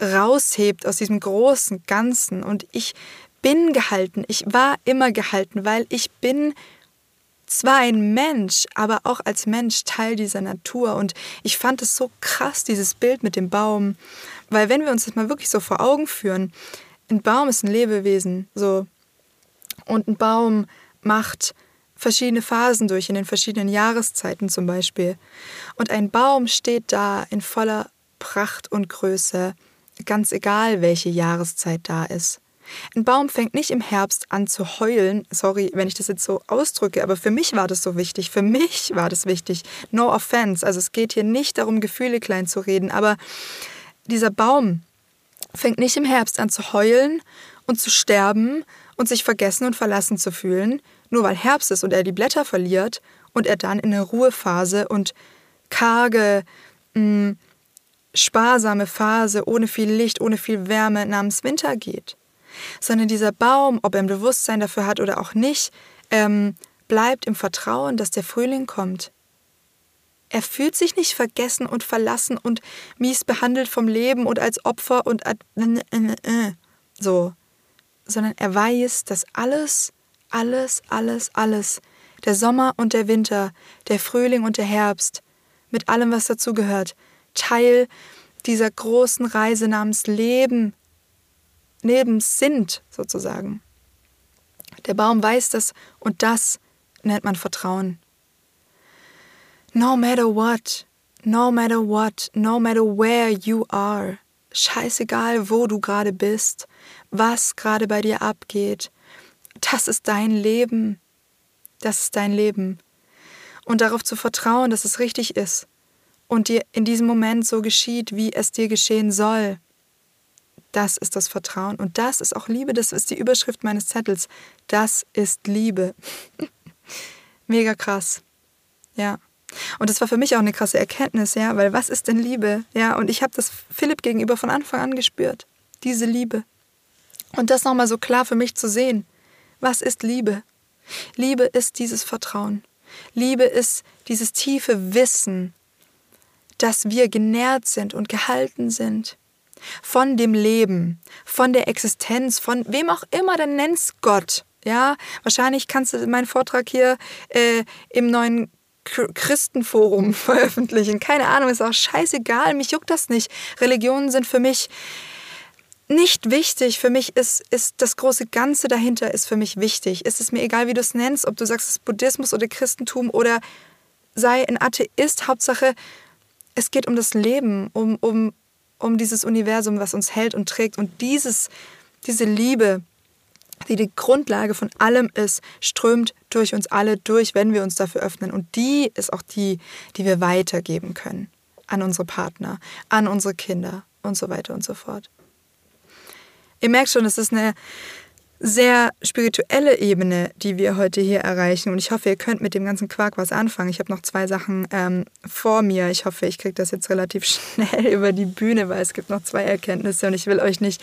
raushebt aus diesem großen Ganzen. Und ich bin gehalten, ich war immer gehalten, weil ich bin zwar ein Mensch, aber auch als Mensch Teil dieser Natur. Und ich fand es so krass, dieses Bild mit dem Baum. Weil wenn wir uns das mal wirklich so vor Augen führen, ein Baum ist ein Lebewesen, so. Und ein Baum macht verschiedene Phasen durch, in den verschiedenen Jahreszeiten zum Beispiel. Und ein Baum steht da in voller Pracht und Größe, ganz egal, welche Jahreszeit da ist. Ein Baum fängt nicht im Herbst an zu heulen. Sorry, wenn ich das jetzt so ausdrücke, aber für mich war das so wichtig. Für mich war das wichtig. No offense. Also es geht hier nicht darum, Gefühle klein zu reden, aber dieser Baum fängt nicht im Herbst an zu heulen und zu sterben und sich vergessen und verlassen zu fühlen, nur weil Herbst ist und er die Blätter verliert und er dann in eine Ruhephase und karge, mh, mm, sparsame Phase ohne viel Licht, ohne viel Wärme namens Winter geht. Sondern dieser Baum, ob er ein Bewusstsein dafür hat oder auch nicht, ähm, bleibt im Vertrauen, dass der Frühling kommt, er fühlt sich nicht vergessen und verlassen und mies behandelt vom Leben und als Opfer und so, sondern er weiß, dass alles, alles, alles, alles, der Sommer und der Winter, der Frühling und der Herbst, mit allem, was dazugehört, Teil dieser großen Reise namens Leben, Leben sind, sozusagen. Der Baum weiß das und das nennt man Vertrauen. No matter what, no matter what, no matter where you are. Scheißegal, wo du gerade bist, was gerade bei dir abgeht. Das ist dein Leben. Das ist dein Leben. Und darauf zu vertrauen, dass es richtig ist und dir in diesem Moment so geschieht, wie es dir geschehen soll. Das ist das Vertrauen und das ist auch Liebe. Das ist die Überschrift meines Zettels. Das ist Liebe. (laughs) Mega krass. Ja. Und das war für mich auch eine krasse Erkenntnis, ja, weil was ist denn Liebe? Ja, und ich habe das Philipp gegenüber von Anfang an gespürt. Diese Liebe. Und das nochmal so klar für mich zu sehen. Was ist Liebe? Liebe ist dieses Vertrauen. Liebe ist dieses tiefe Wissen, dass wir genährt sind und gehalten sind von dem Leben, von der Existenz, von wem auch immer, dann nennst Gott. Ja, wahrscheinlich kannst du meinen Vortrag hier äh, im neuen Christenforum (laughs) veröffentlichen. Keine Ahnung, ist auch scheißegal, mich juckt das nicht. Religionen sind für mich nicht wichtig. Für mich ist, ist das große Ganze dahinter ist für mich wichtig. Es ist mir egal, wie du es nennst, ob du sagst, es ist Buddhismus oder Christentum oder sei ein Atheist. Hauptsache, es geht um das Leben, um, um, um dieses Universum, was uns hält und trägt. Und dieses, diese Liebe, die die Grundlage von allem ist, strömt durch uns alle durch, wenn wir uns dafür öffnen. Und die ist auch die, die wir weitergeben können an unsere Partner, an unsere Kinder und so weiter und so fort. Ihr merkt schon, es ist eine sehr spirituelle Ebene, die wir heute hier erreichen. Und ich hoffe, ihr könnt mit dem ganzen Quark was anfangen. Ich habe noch zwei Sachen ähm, vor mir. Ich hoffe, ich kriege das jetzt relativ (laughs) schnell über die Bühne, weil es gibt noch zwei Erkenntnisse und ich will euch nicht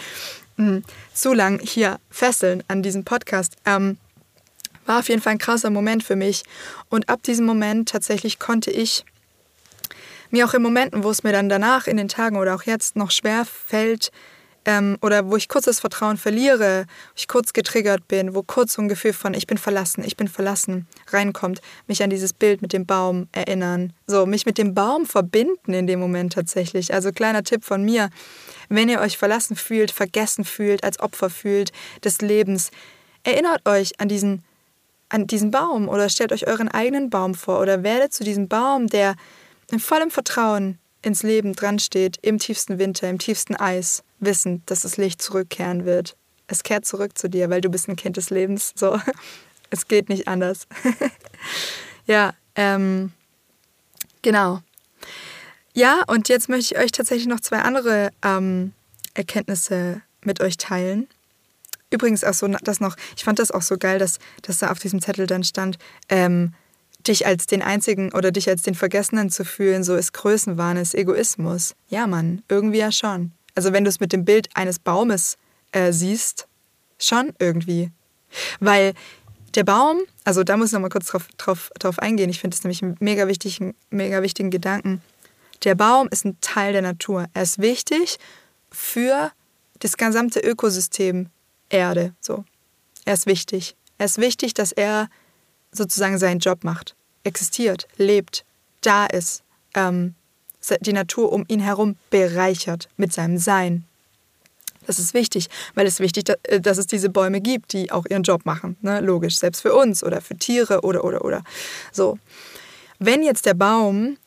mh, hm, zu lang hier fesseln an diesem Podcast. Ähm, war auf jeden Fall ein krasser Moment für mich. Und ab diesem Moment tatsächlich konnte ich mir auch in Momenten, wo es mir dann danach in den Tagen oder auch jetzt noch schwer fällt, ähm, oder wo ich kurz das Vertrauen verliere, wo ich kurz getriggert bin, wo kurz so ein Gefühl von ich bin verlassen, ich bin verlassen reinkommt, mich an dieses Bild mit dem Baum erinnern. So, mich mit dem Baum verbinden in dem Moment tatsächlich. Also kleiner Tipp von mir, wenn ihr euch verlassen fühlt, vergessen fühlt, als Opfer fühlt des Lebens, erinnert euch an diesen, an diesen Baum oder stellt euch euren eigenen Baum vor oder werdet zu diesem Baum, der in vollem Vertrauen ins Leben dran steht, im tiefsten Winter, im tiefsten Eis, wissend, dass das Licht zurückkehren wird. Es kehrt zurück zu dir, weil du bist ein Kind des Lebens. So, (laughs) es geht nicht anders. (laughs) ja, ähm, genau. Ja, und jetzt möchte ich euch tatsächlich noch zwei andere ähm, Erkenntnisse mit euch teilen. Übrigens auch so, das noch, ich fand das auch so geil, dass, dass da auf diesem Zettel dann stand, ähm, dich als den Einzigen oder dich als den Vergessenen zu fühlen, so ist Größenwahn, ist Egoismus. Ja, Mann, irgendwie ja schon. Also wenn du es mit dem Bild eines Baumes äh, siehst, schon irgendwie. Weil der Baum, also da muss ich nochmal kurz drauf, drauf, drauf eingehen, ich finde das nämlich einen mega wichtigen, mega wichtigen Gedanken. Der Baum ist ein Teil der Natur. Er ist wichtig für das gesamte Ökosystem Erde. So. Er ist wichtig. Er ist wichtig, dass er sozusagen seinen Job macht, existiert, lebt, da ist, ähm, die Natur um ihn herum bereichert mit seinem Sein. Das ist wichtig, weil es wichtig ist, äh, dass es diese Bäume gibt, die auch ihren Job machen. Ne? Logisch, selbst für uns oder für Tiere oder, oder, oder. So. Wenn jetzt der Baum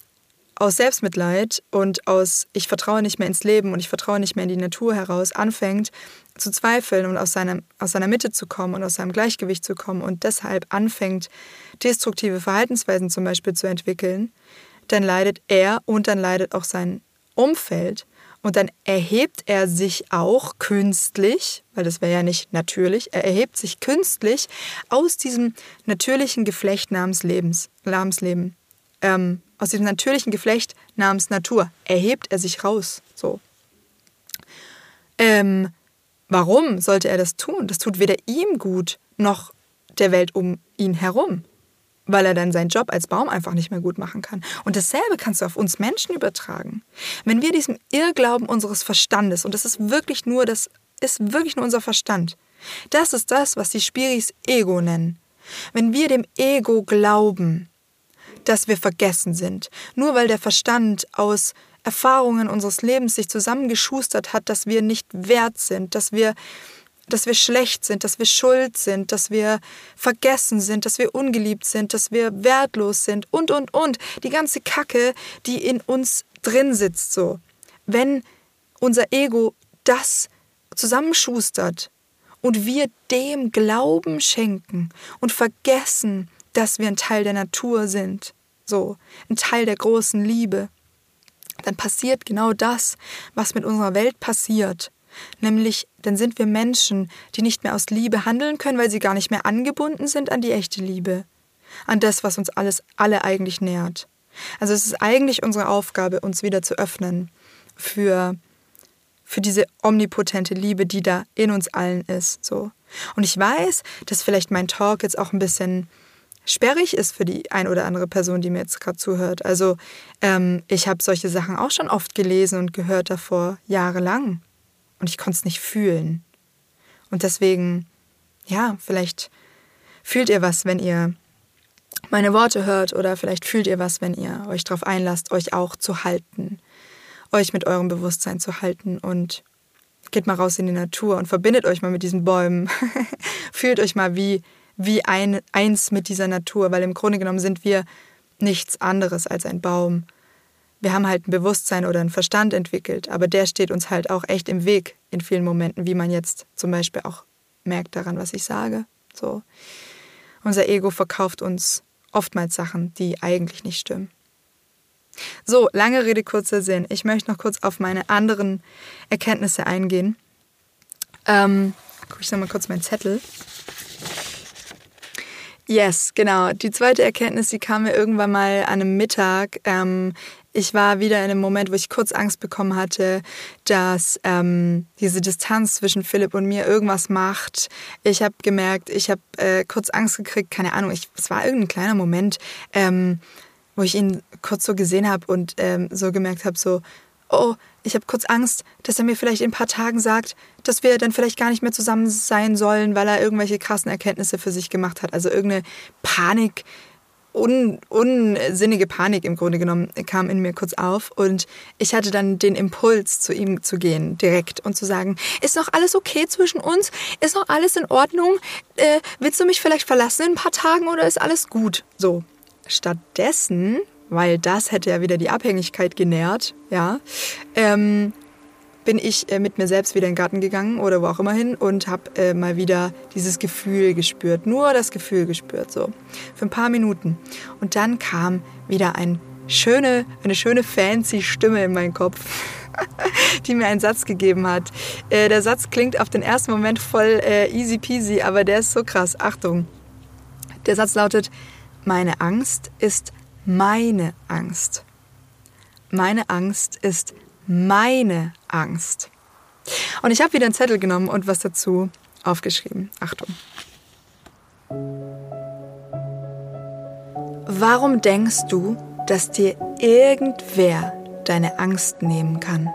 aus Selbstmitleid und aus ich vertraue nicht mehr ins Leben und ich vertraue nicht mehr in die Natur heraus anfängt zu zweifeln und aus, seinem, aus seiner Mitte zu kommen und aus seinem Gleichgewicht zu kommen und deshalb anfängt, destruktive Verhaltensweisen zum Beispiel zu entwickeln, dann leidet er und dann leidet auch sein Umfeld. Und dann erhebt er sich auch künstlich, weil das wäre ja nicht natürlich, er erhebt sich künstlich aus diesem natürlichen Geflecht namens Lebens, Leben. Ähm, aus diesem natürlichen Geflecht namens Natur erhebt er sich raus. So. Ähm, warum sollte er das tun? Das tut weder ihm gut noch der Welt um ihn herum, weil er dann seinen Job als Baum einfach nicht mehr gut machen kann. Und dasselbe kannst du auf uns Menschen übertragen. Wenn wir diesem Irrglauben unseres Verstandes, und das ist wirklich nur, das ist wirklich nur unser Verstand, das ist das, was die Spiris Ego nennen. Wenn wir dem Ego glauben, dass wir vergessen sind. Nur weil der Verstand aus Erfahrungen unseres Lebens sich zusammengeschustert hat, dass wir nicht wert sind, dass wir dass wir schlecht sind, dass wir schuld sind, dass wir vergessen sind, dass wir ungeliebt sind, dass wir wertlos sind und, und, und. Die ganze Kacke, die in uns drin sitzt, so. Wenn unser Ego das zusammenschustert und wir dem Glauben schenken und vergessen, dass wir ein Teil der Natur sind, so ein Teil der großen Liebe, dann passiert genau das, was mit unserer Welt passiert. Nämlich, dann sind wir Menschen, die nicht mehr aus Liebe handeln können, weil sie gar nicht mehr angebunden sind an die echte Liebe, an das, was uns alles alle eigentlich nährt. Also es ist eigentlich unsere Aufgabe, uns wieder zu öffnen für, für diese omnipotente Liebe, die da in uns allen ist. So. Und ich weiß, dass vielleicht mein Talk jetzt auch ein bisschen sperrig ist für die ein oder andere Person, die mir jetzt gerade zuhört. Also ähm, ich habe solche Sachen auch schon oft gelesen und gehört davor, jahrelang. Und ich konnte es nicht fühlen. Und deswegen, ja, vielleicht fühlt ihr was, wenn ihr meine Worte hört oder vielleicht fühlt ihr was, wenn ihr euch darauf einlasst, euch auch zu halten, euch mit eurem Bewusstsein zu halten und geht mal raus in die Natur und verbindet euch mal mit diesen Bäumen. (laughs) Fühlt euch mal wie wie ein, eins mit dieser Natur, weil im Grunde genommen sind wir nichts anderes als ein Baum. Wir haben halt ein Bewusstsein oder einen Verstand entwickelt, aber der steht uns halt auch echt im Weg in vielen Momenten, wie man jetzt zum Beispiel auch merkt daran, was ich sage. So. Unser Ego verkauft uns oftmals Sachen, die eigentlich nicht stimmen. So, lange Rede, kurzer Sinn. Ich möchte noch kurz auf meine anderen Erkenntnisse eingehen. Ähm, gucke ich nochmal kurz meinen Zettel. Yes, genau. Die zweite Erkenntnis, die kam mir irgendwann mal an einem Mittag. Ähm, ich war wieder in einem Moment, wo ich kurz Angst bekommen hatte, dass ähm, diese Distanz zwischen Philipp und mir irgendwas macht. Ich habe gemerkt, ich habe äh, kurz Angst gekriegt, keine Ahnung, ich, es war irgendein kleiner Moment, ähm, wo ich ihn kurz so gesehen habe und ähm, so gemerkt habe, so, oh, ich habe kurz Angst, dass er mir vielleicht in ein paar Tagen sagt, dass wir dann vielleicht gar nicht mehr zusammen sein sollen, weil er irgendwelche krassen Erkenntnisse für sich gemacht hat. Also irgendeine Panik, un, unsinnige Panik im Grunde genommen kam in mir kurz auf und ich hatte dann den Impuls, zu ihm zu gehen, direkt und zu sagen, ist noch alles okay zwischen uns? Ist noch alles in Ordnung? Äh, willst du mich vielleicht verlassen in ein paar Tagen oder ist alles gut? So. Stattdessen weil das hätte ja wieder die Abhängigkeit genährt, ja, ähm, bin ich äh, mit mir selbst wieder in den Garten gegangen oder wo auch immer hin und habe äh, mal wieder dieses Gefühl gespürt, nur das Gefühl gespürt, so für ein paar Minuten. Und dann kam wieder ein schöne, eine schöne fancy Stimme in meinen Kopf, (laughs) die mir einen Satz gegeben hat. Äh, der Satz klingt auf den ersten Moment voll easy peasy, aber der ist so krass. Achtung. Der Satz lautet, meine Angst ist meine Angst. Meine Angst ist meine Angst. Und ich habe wieder einen Zettel genommen und was dazu aufgeschrieben. Achtung. Warum denkst du, dass dir irgendwer deine Angst nehmen kann?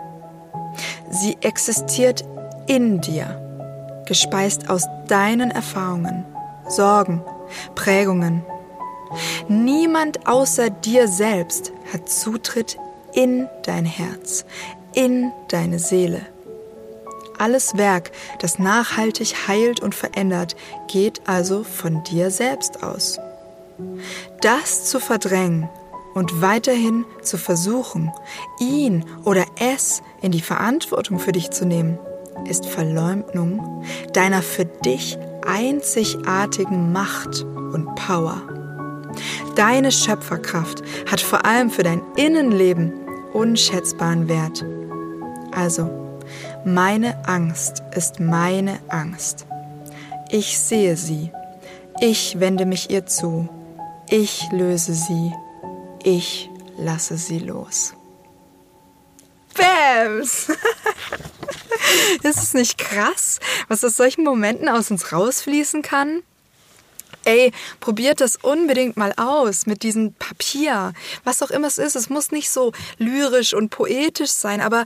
Sie existiert in dir, gespeist aus deinen Erfahrungen, Sorgen, Prägungen, Niemand außer dir selbst hat Zutritt in dein Herz, in deine Seele. Alles Werk, das nachhaltig heilt und verändert, geht also von dir selbst aus. Das zu verdrängen und weiterhin zu versuchen, ihn oder es in die Verantwortung für dich zu nehmen, ist Verleumdung deiner für dich einzigartigen Macht und Power. Deine Schöpferkraft hat vor allem für dein Innenleben unschätzbaren Wert. Also, meine Angst ist meine Angst. Ich sehe sie. Ich wende mich ihr zu. Ich löse sie. Ich lasse sie los. Bams! (laughs) ist es nicht krass, was aus solchen Momenten aus uns rausfließen kann? Ey, probiert das unbedingt mal aus mit diesem Papier. Was auch immer es ist. Es muss nicht so lyrisch und poetisch sein, aber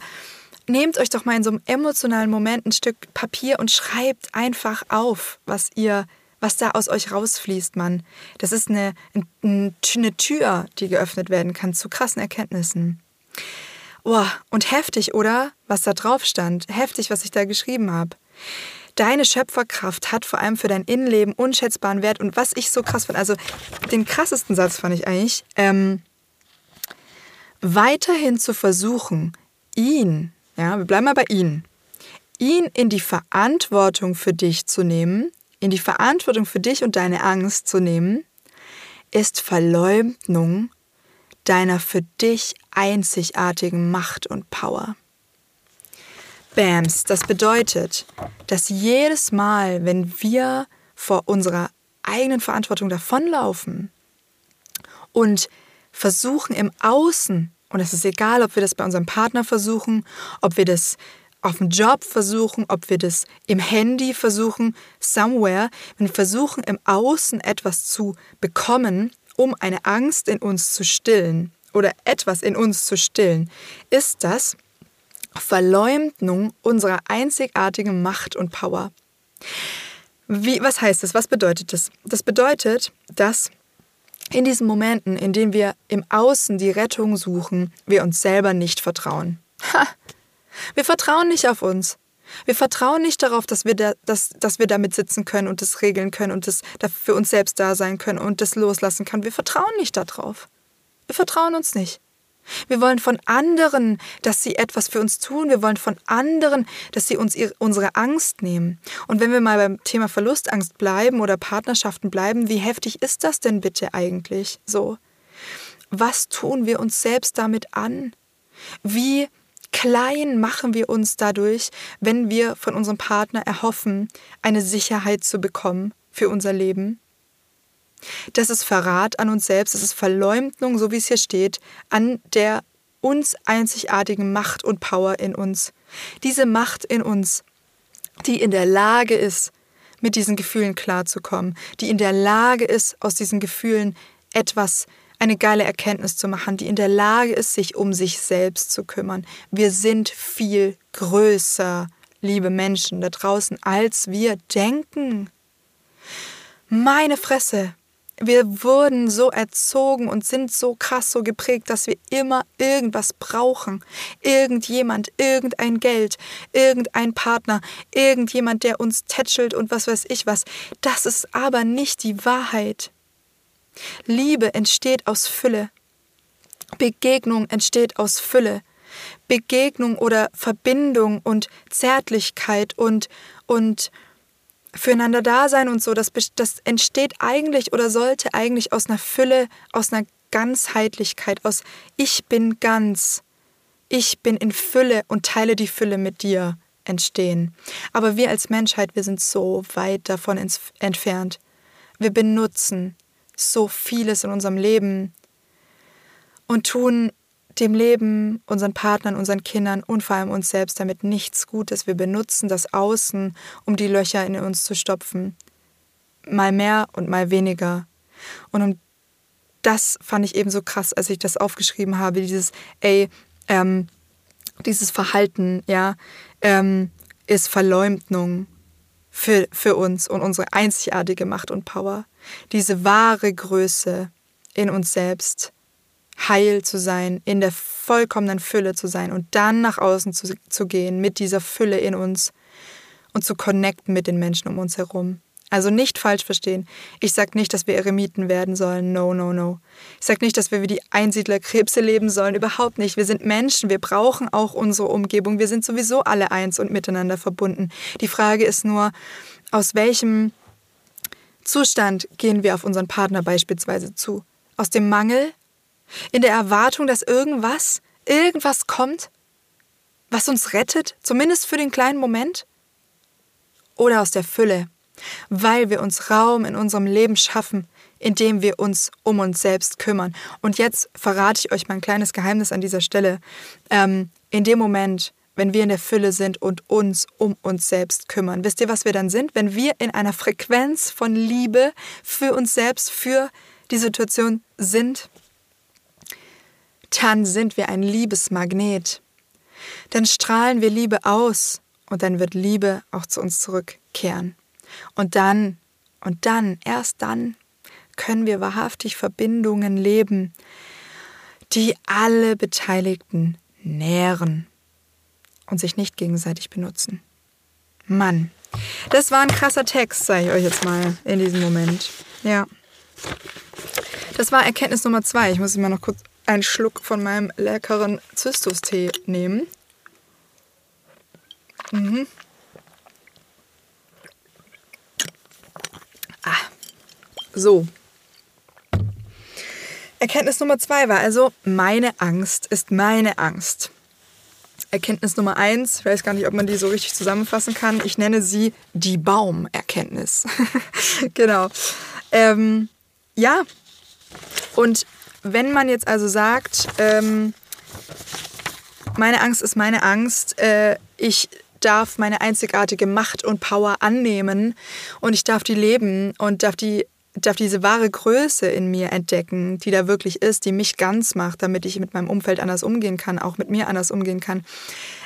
nehmt euch doch mal in so einem emotionalen Moment ein Stück Papier und schreibt einfach auf, was ihr, was da aus euch rausfließt, Mann. Das ist eine, eine Tür, die geöffnet werden kann zu krassen Erkenntnissen. Boah, und heftig, oder? Was da drauf stand. Heftig, was ich da geschrieben habe. Deine Schöpferkraft hat vor allem für dein Innenleben unschätzbaren Wert. Und was ich so krass finde, also den krassesten Satz fand ich eigentlich, ähm, weiterhin zu versuchen, ihn, ja, wir bleiben mal bei ihn, ihn in die Verantwortung für dich zu nehmen, in die Verantwortung für dich und deine Angst zu nehmen, ist Verleumdung deiner für dich einzigartigen Macht und Power. Bams, das bedeutet, dass jedes Mal, wenn wir vor unserer eigenen Verantwortung davonlaufen und versuchen im Außen, und es ist egal, ob wir das bei unserem Partner versuchen, ob wir das auf dem Job versuchen, ob wir das im Handy versuchen, somewhere, wenn wir versuchen im Außen etwas zu bekommen, um eine Angst in uns zu stillen oder etwas in uns zu stillen, ist das Verleumdung unserer einzigartigen Macht und Power. Wie, was heißt das? Was bedeutet das? Das bedeutet, dass in diesen Momenten, in denen wir im Außen die Rettung suchen, wir uns selber nicht vertrauen. Ha! Wir vertrauen nicht auf uns. Wir vertrauen nicht darauf, dass wir, da, dass, dass wir damit sitzen können und das regeln können und das für uns selbst da sein können und das loslassen können. Wir vertrauen nicht darauf. Wir vertrauen uns nicht. Wir wollen von anderen, dass sie etwas für uns tun. Wir wollen von anderen, dass sie uns ihre, unsere Angst nehmen. Und wenn wir mal beim Thema Verlustangst bleiben oder Partnerschaften bleiben, wie heftig ist das denn bitte eigentlich so? Was tun wir uns selbst damit an? Wie klein machen wir uns dadurch, wenn wir von unserem Partner erhoffen, eine Sicherheit zu bekommen für unser Leben? Das ist Verrat an uns selbst, das ist Verleumdung, so wie es hier steht, an der uns einzigartigen Macht und Power in uns. Diese Macht in uns, die in der Lage ist, mit diesen Gefühlen klarzukommen, die in der Lage ist, aus diesen Gefühlen etwas, eine geile Erkenntnis zu machen, die in der Lage ist, sich um sich selbst zu kümmern. Wir sind viel größer, liebe Menschen da draußen, als wir denken. Meine Fresse, wir wurden so erzogen und sind so krass so geprägt, dass wir immer irgendwas brauchen. Irgendjemand, irgendein Geld, irgendein Partner, irgendjemand, der uns tätschelt und was weiß ich was. Das ist aber nicht die Wahrheit. Liebe entsteht aus Fülle. Begegnung entsteht aus Fülle. Begegnung oder Verbindung und Zärtlichkeit und, und füreinander da sein und so, das, das entsteht eigentlich oder sollte eigentlich aus einer Fülle, aus einer Ganzheitlichkeit, aus Ich bin ganz, ich bin in Fülle und teile die Fülle mit dir entstehen. Aber wir als Menschheit, wir sind so weit davon entfernt. Wir benutzen so vieles in unserem Leben und tun dem Leben, unseren Partnern, unseren Kindern und vor allem uns selbst damit nichts Gutes. Wir benutzen das Außen, um die Löcher in uns zu stopfen. Mal mehr und mal weniger. Und um das fand ich eben so krass, als ich das aufgeschrieben habe, dieses, ey, ähm, dieses Verhalten, ja, ähm, ist Verleumdung für, für uns und unsere einzigartige Macht und Power. Diese wahre Größe in uns selbst heil zu sein, in der vollkommenen Fülle zu sein und dann nach außen zu, zu gehen mit dieser Fülle in uns und zu connecten mit den Menschen um uns herum. Also nicht falsch verstehen. Ich sage nicht, dass wir Eremiten werden sollen. No, no, no. Ich sage nicht, dass wir wie die Einsiedlerkrebse leben sollen. Überhaupt nicht. Wir sind Menschen. Wir brauchen auch unsere Umgebung. Wir sind sowieso alle eins und miteinander verbunden. Die Frage ist nur, aus welchem Zustand gehen wir auf unseren Partner beispielsweise zu? Aus dem Mangel in der Erwartung, dass irgendwas, irgendwas kommt, was uns rettet, zumindest für den kleinen Moment? Oder aus der Fülle, weil wir uns Raum in unserem Leben schaffen, indem wir uns um uns selbst kümmern. Und jetzt verrate ich euch mein kleines Geheimnis an dieser Stelle. Ähm, in dem Moment, wenn wir in der Fülle sind und uns um uns selbst kümmern. Wisst ihr, was wir dann sind? Wenn wir in einer Frequenz von Liebe für uns selbst, für die Situation sind, dann sind wir ein Liebesmagnet. Dann strahlen wir Liebe aus und dann wird Liebe auch zu uns zurückkehren. Und dann, und dann, erst dann können wir wahrhaftig Verbindungen leben, die alle Beteiligten nähren und sich nicht gegenseitig benutzen. Mann, das war ein krasser Text, sage ich euch jetzt mal in diesem Moment. Ja. Das war Erkenntnis Nummer zwei. Ich muss immer noch kurz einen Schluck von meinem leckeren Zystustee nehmen. Mhm. Ah. So. Erkenntnis Nummer zwei war also, meine Angst ist meine Angst. Erkenntnis Nummer eins, ich weiß gar nicht, ob man die so richtig zusammenfassen kann. Ich nenne sie die Baumerkenntnis. (laughs) genau. Ähm, ja, und wenn man jetzt also sagt, ähm, meine Angst ist meine Angst, äh, ich darf meine einzigartige Macht und Power annehmen und ich darf die leben und darf die darf diese wahre Größe in mir entdecken, die da wirklich ist, die mich ganz macht, damit ich mit meinem Umfeld anders umgehen kann, auch mit mir anders umgehen kann.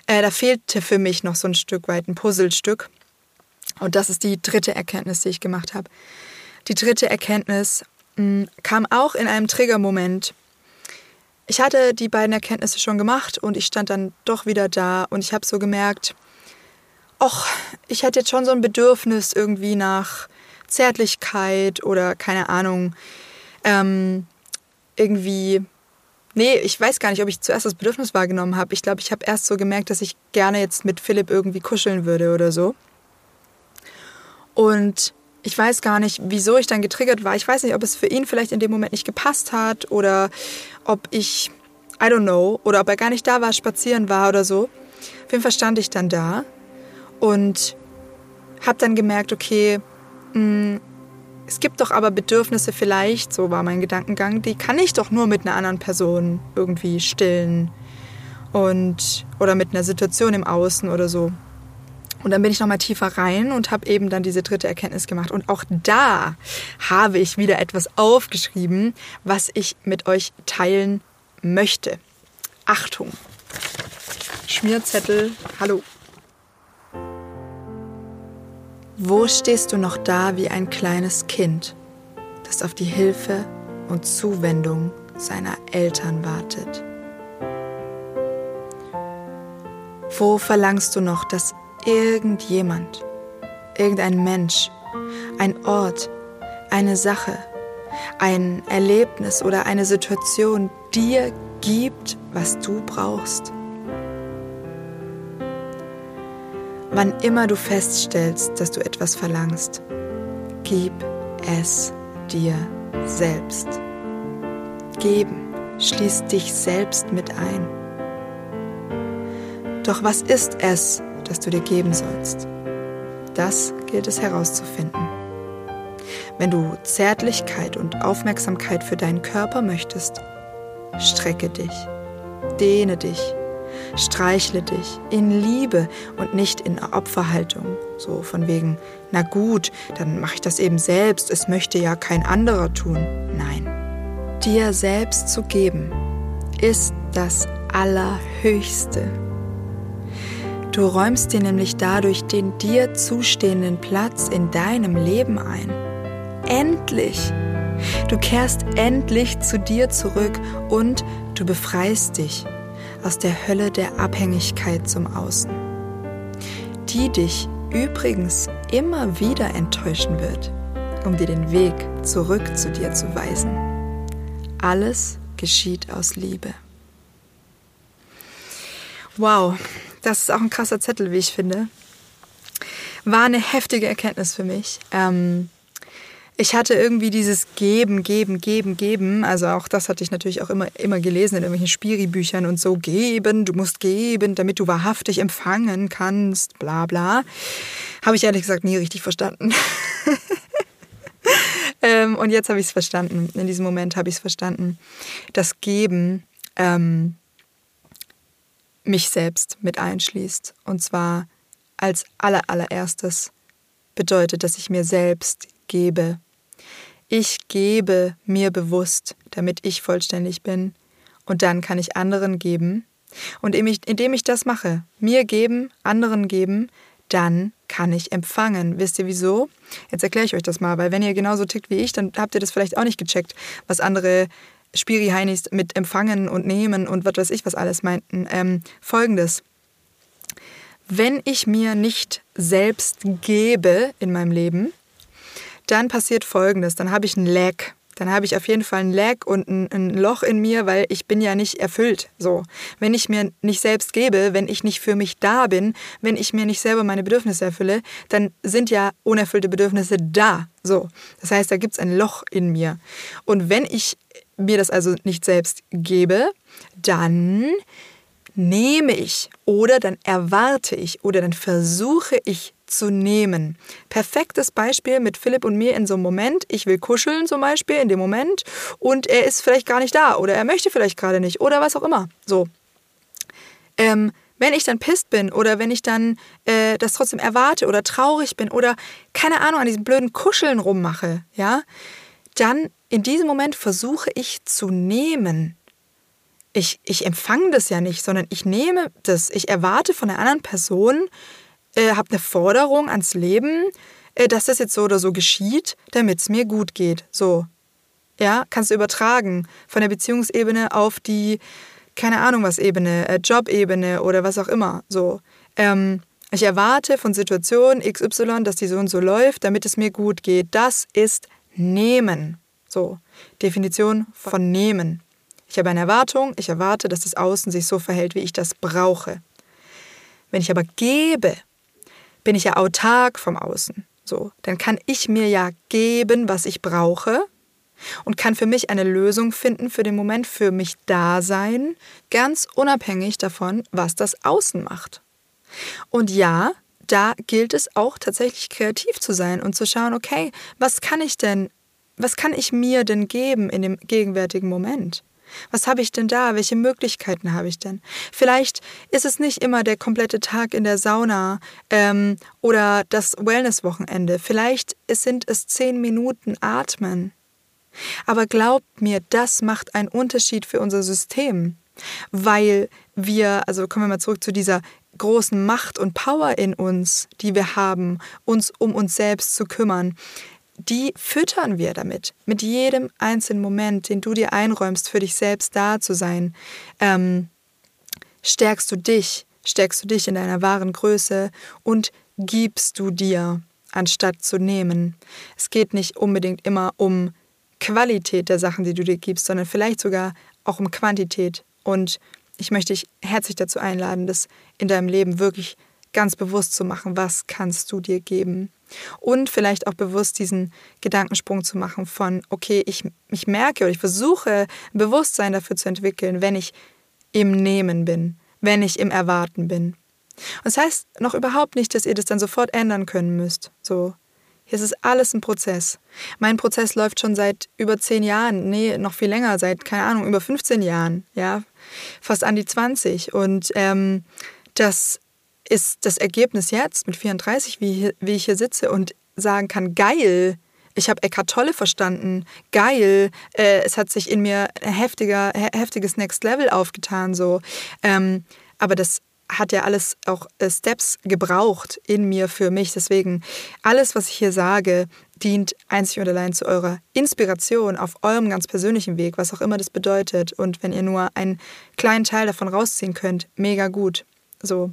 Äh, da fehlte für mich noch so ein Stück weit ein Puzzlestück. Und das ist die dritte Erkenntnis, die ich gemacht habe. Die dritte Erkenntnis kam auch in einem Triggermoment. Ich hatte die beiden Erkenntnisse schon gemacht und ich stand dann doch wieder da und ich habe so gemerkt, ach, ich hätte jetzt schon so ein Bedürfnis irgendwie nach Zärtlichkeit oder keine Ahnung, ähm, irgendwie. Nee, ich weiß gar nicht, ob ich zuerst das Bedürfnis wahrgenommen habe. Ich glaube, ich habe erst so gemerkt, dass ich gerne jetzt mit Philipp irgendwie kuscheln würde oder so. Und ich weiß gar nicht, wieso ich dann getriggert war. Ich weiß nicht, ob es für ihn vielleicht in dem Moment nicht gepasst hat oder ob ich, I don't know, oder ob er gar nicht da war, spazieren war oder so. Auf jeden Fall stand ich dann da und habe dann gemerkt, okay, mh, mm, es gibt doch aber Bedürfnisse vielleicht, so war mein Gedankengang, die kann ich doch nur mit einer anderen Person irgendwie stillen und oder mit einer Situation im Außen oder so. Und dann bin ich nochmal tiefer rein und habe eben dann diese dritte Erkenntnis gemacht. Und auch da habe ich wieder etwas aufgeschrieben, was ich mit euch teilen möchte. Achtung! Schmierzettel, hallo. Wo stehst du noch da wie ein kleines Kind, das auf die Hilfe und Zuwendung seiner Eltern wartet? Wo verlangst du noch, dass irgendjemand, irgendein Mensch, ein Ort, eine Sache, ein Erlebnis oder eine Situation dir gibt, was du brauchst? Wann immer du feststellst, dass du etwas verlangst, gib es dir selbst. Geben schließt dich selbst mit ein. Doch was ist es, das du dir geben sollst? Das gilt es herauszufinden. Wenn du Zärtlichkeit und Aufmerksamkeit für deinen Körper möchtest, strecke dich, dehne dich Streichle dich in Liebe und nicht in Opferhaltung. So von wegen, na gut, dann mache ich das eben selbst, es möchte ja kein anderer tun. Nein. Dir selbst zu geben ist das Allerhöchste. Du räumst dir nämlich dadurch den dir zustehenden Platz in deinem Leben ein. Endlich! Du kehrst endlich zu dir zurück und du befreist dich aus der Hölle der Abhängigkeit zum Außen, die dich übrigens immer wieder enttäuschen wird, um dir den Weg zurück zu dir zu weisen. Alles geschieht aus Liebe. Wow, das ist auch ein krasser Zettel, wie ich finde. War eine heftige Erkenntnis für mich. Ähm, ich hatte irgendwie dieses Geben, Geben, Geben, Geben. Also auch das hatte ich natürlich auch immer, immer gelesen in irgendwelchen Spiri-Büchern und so. Geben, du musst geben, damit du wahrhaftig empfangen kannst, bla bla. Habe ich ehrlich gesagt nie richtig verstanden. (laughs) ähm, und jetzt habe ich es verstanden. In diesem Moment habe ich es verstanden. Das Geben ähm, mich selbst mit einschließt. Und zwar als aller, allererstes bedeutet, dass ich mir selbst gebe ich gebe mir bewusst, damit ich vollständig bin. Und dann kann ich anderen geben. Und indem ich das mache, mir geben, anderen geben, dann kann ich empfangen. Wisst ihr wieso? Jetzt erkläre ich euch das mal, weil wenn ihr genauso tickt wie ich, dann habt ihr das vielleicht auch nicht gecheckt, was andere Spiri-Heinis mit empfangen und nehmen und was weiß ich, was alles meinten. Ähm, Folgendes. Wenn ich mir nicht selbst gebe in meinem Leben, dann passiert Folgendes. Dann habe ich einen Lag. dann habe ich auf jeden Fall ein Lag und ein, ein, Loch in mir, weil ich bin ja nicht erfüllt. So, wenn ich mir nicht selbst gebe, wenn ich nicht für mich da bin, wenn ich mir nicht selber meine Bedürfnisse erfülle, dann sind ja unerfüllte Bedürfnisse da. So, das heißt, da gibt es ein Loch in mir. Und wenn ich mir das also nicht selbst gebe, dann nehme ich oder dann erwarte ich oder dann versuche ich zu nehmen. Perfektes Beispiel mit Philipp und mir in so einem Moment. Ich will kuscheln zum Beispiel in dem Moment und er ist vielleicht gar nicht da oder er möchte vielleicht gerade nicht oder was auch immer. So. Ähm, wenn ich dann pisst bin oder wenn ich dann äh, das trotzdem erwarte oder traurig bin oder keine Ahnung an diesem blöden Kuscheln rummache, ja, dann in diesem Moment versuche ich zu nehmen. Ich, ich empfange das ja nicht, sondern ich nehme das. Ich erwarte von der anderen Person, äh, habe eine Forderung ans Leben, äh, dass das jetzt so oder so geschieht, damit es mir gut geht. So. Ja, kannst du übertragen von der Beziehungsebene auf die, keine Ahnung was Ebene, äh, Jobebene oder was auch immer. So. Ähm, ich erwarte von Situation XY, dass die so und so läuft, damit es mir gut geht. Das ist Nehmen. So. Definition von Nehmen. Ich habe eine Erwartung, ich erwarte, dass das Außen sich so verhält, wie ich das brauche. Wenn ich aber gebe, bin ich ja autark vom Außen. So, dann kann ich mir ja geben, was ich brauche und kann für mich eine Lösung finden für den Moment, für mich da sein, ganz unabhängig davon, was das Außen macht. Und ja, da gilt es auch tatsächlich kreativ zu sein und zu schauen, okay, was kann ich denn, was kann ich mir denn geben in dem gegenwärtigen Moment? Was habe ich denn da? Welche Möglichkeiten habe ich denn? Vielleicht ist es nicht immer der komplette Tag in der Sauna ähm, oder das Wellness-Wochenende. Vielleicht sind es zehn Minuten Atmen. Aber glaubt mir, das macht einen Unterschied für unser System, weil wir, also kommen wir mal zurück zu dieser großen Macht und Power in uns, die wir haben, uns um uns selbst zu kümmern die füttern wir damit. Mit jedem einzelnen Moment, den du dir einräumst, für dich selbst da zu sein, ähm, stärkst du dich, stärkst du dich in deiner wahren Größe und gibst du dir, anstatt zu nehmen. Es geht nicht unbedingt immer um Qualität der Sachen, die du dir gibst, sondern vielleicht sogar auch um Quantität. Und ich möchte dich herzlich dazu einladen, das in deinem Leben wirklich ganz bewusst zu machen, was kannst du dir geben. Und vielleicht auch bewusst diesen Gedankensprung zu machen von, okay, ich, ich merke oder ich versuche ein Bewusstsein dafür zu entwickeln, wenn ich im Nehmen bin, wenn ich im Erwarten bin. Und das heißt noch überhaupt nicht, dass ihr das dann sofort ändern können müsst. So, hier ist alles ein Prozess. Mein Prozess läuft schon seit über zehn Jahren, nee, noch viel länger, seit, keine Ahnung, über 15 Jahren, ja, fast an die 20. Und ähm, das ist das Ergebnis jetzt mit 34, wie, wie ich hier sitze und sagen kann, geil, ich habe Eckart Tolle verstanden, geil, äh, es hat sich in mir ein heftiger, heftiges Next Level aufgetan, so. Ähm, aber das hat ja alles auch äh, Steps gebraucht in mir für mich. Deswegen, alles, was ich hier sage, dient einzig und allein zu eurer Inspiration auf eurem ganz persönlichen Weg, was auch immer das bedeutet. Und wenn ihr nur einen kleinen Teil davon rausziehen könnt, mega gut. So,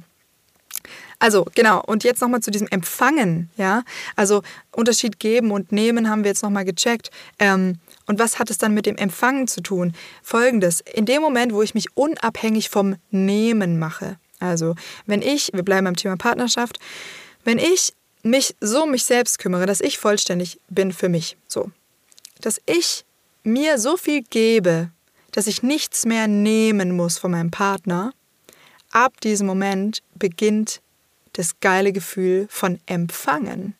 also genau, und jetzt nochmal zu diesem Empfangen, ja. Also Unterschied geben und nehmen haben wir jetzt nochmal gecheckt. Ähm, und was hat es dann mit dem Empfangen zu tun? Folgendes, in dem Moment, wo ich mich unabhängig vom Nehmen mache, also wenn ich, wir bleiben beim Thema Partnerschaft, wenn ich mich so um mich selbst kümmere, dass ich vollständig bin für mich, so, dass ich mir so viel gebe, dass ich nichts mehr nehmen muss von meinem Partner, ab diesem Moment beginnt das geile Gefühl von Empfangen.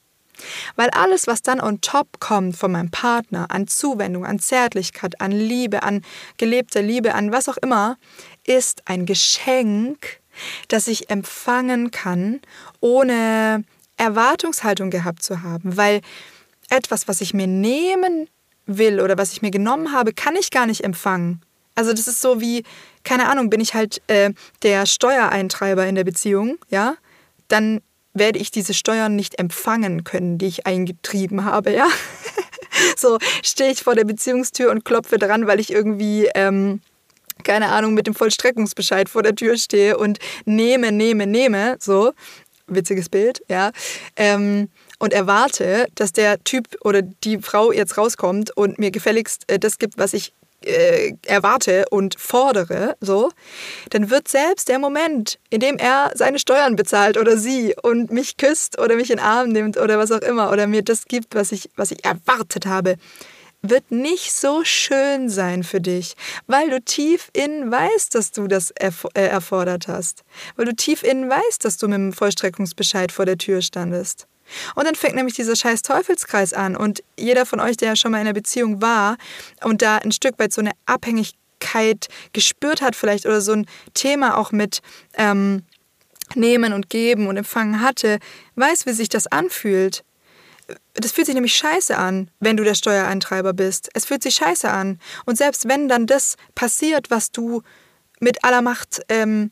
Weil alles, was dann on top kommt von meinem Partner, an Zuwendung, an Zärtlichkeit, an Liebe, an gelebter Liebe, an was auch immer, ist ein Geschenk, das ich empfangen kann, ohne Erwartungshaltung gehabt zu haben. Weil etwas, was ich mir nehmen will oder was ich mir genommen habe, kann ich gar nicht empfangen. Also das ist so wie, keine Ahnung, bin ich halt äh, der Steuereintreiber in der Beziehung, ja? Dann werde ich diese Steuern nicht empfangen können, die ich eingetrieben habe, ja? (laughs) so stehe ich vor der Beziehungstür und klopfe dran, weil ich irgendwie, ähm, keine Ahnung, mit dem Vollstreckungsbescheid vor der Tür stehe und nehme, nehme, nehme, so. Witziges Bild, ja. Ähm, und erwarte, dass der Typ oder die Frau jetzt rauskommt und mir gefälligst äh, das gibt, was ich äh, erwarte und fordere, so, dann wird selbst der Moment, in dem er seine Steuern bezahlt oder sie und mich küsst oder mich in den Arm nimmt oder was auch immer oder mir das gibt, was ich, was ich erwartet habe, wird nicht so schön sein für dich, weil du tief innen weißt, dass du das äh, erfordert hast. Weil du tief innen weißt, dass du mit dem Vollstreckungsbescheid vor der Tür standest. Und dann fängt nämlich dieser scheiß Teufelskreis an. Und jeder von euch, der ja schon mal in einer Beziehung war und da ein Stück weit so eine Abhängigkeit gespürt hat, vielleicht oder so ein Thema auch mit ähm, Nehmen und Geben und Empfangen hatte, weiß, wie sich das anfühlt das fühlt sich nämlich scheiße an, wenn du der Steuereintreiber bist. Es fühlt sich scheiße an. Und selbst wenn dann das passiert, was du mit aller Macht ähm,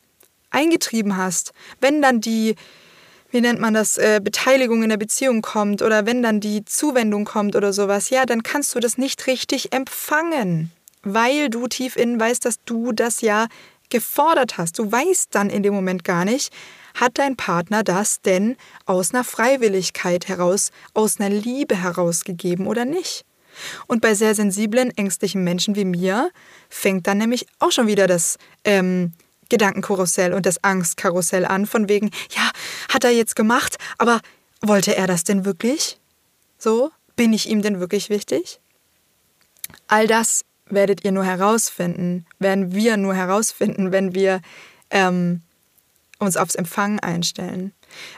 eingetrieben hast, wenn dann die, wie nennt man das, äh, Beteiligung in der Beziehung kommt oder wenn dann die Zuwendung kommt oder sowas, ja, dann kannst du das nicht richtig empfangen, weil du tief innen weißt, dass du das ja gefordert hast. Du weißt dann in dem Moment gar nicht, hat dein Partner das denn aus einer Freiwilligkeit heraus, aus einer Liebe herausgegeben oder nicht? Und bei sehr sensiblen, ängstlichen Menschen wie mir fängt dann nämlich auch schon wieder das ähm, Gedankenkarussell und das Angstkarussell an, von wegen, ja, hat er jetzt gemacht, aber wollte er das denn wirklich? So, bin ich ihm denn wirklich wichtig? All das werdet ihr nur herausfinden, werden wir nur herausfinden, wenn wir ähm, uns aufs Empfangen einstellen,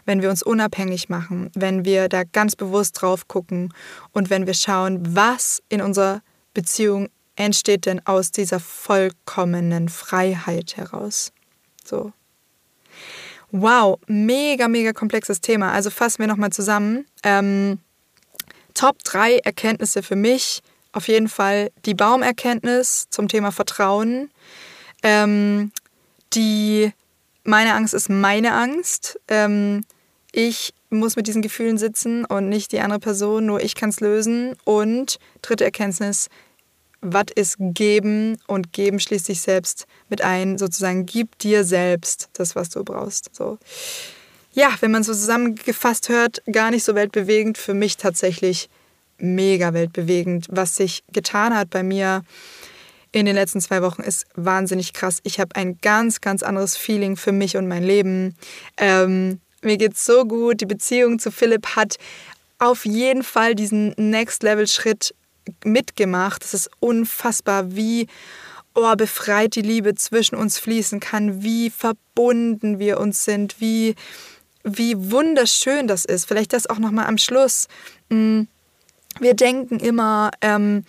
wenn wir uns unabhängig machen, wenn wir da ganz bewusst drauf gucken und wenn wir schauen, was in unserer Beziehung entsteht denn aus dieser vollkommenen Freiheit heraus. So. Wow, mega, mega komplexes Thema. Also fassen wir nochmal zusammen. Ähm, Top 3 Erkenntnisse für mich. Auf jeden Fall die Baumerkenntnis zum Thema Vertrauen. Ähm, die meine Angst ist meine Angst. Ähm, ich muss mit diesen Gefühlen sitzen und nicht die andere Person, nur ich kann es lösen. Und dritte Erkenntnis, was ist geben? Und geben schließt sich selbst mit ein, sozusagen, gib dir selbst das, was du brauchst. So. Ja, wenn man so zusammengefasst hört, gar nicht so weltbewegend, für mich tatsächlich mega weltbewegend, was sich getan hat bei mir in den letzten zwei Wochen ist wahnsinnig krass. Ich habe ein ganz, ganz anderes Feeling für mich und mein Leben. Ähm, mir geht's so gut. Die Beziehung zu Philipp hat auf jeden Fall diesen Next-Level-Schritt mitgemacht. Es ist unfassbar, wie oh, befreit die Liebe zwischen uns fließen kann, wie verbunden wir uns sind, wie, wie wunderschön das ist. Vielleicht das auch nochmal am Schluss. Mm, wir denken immer, ähm,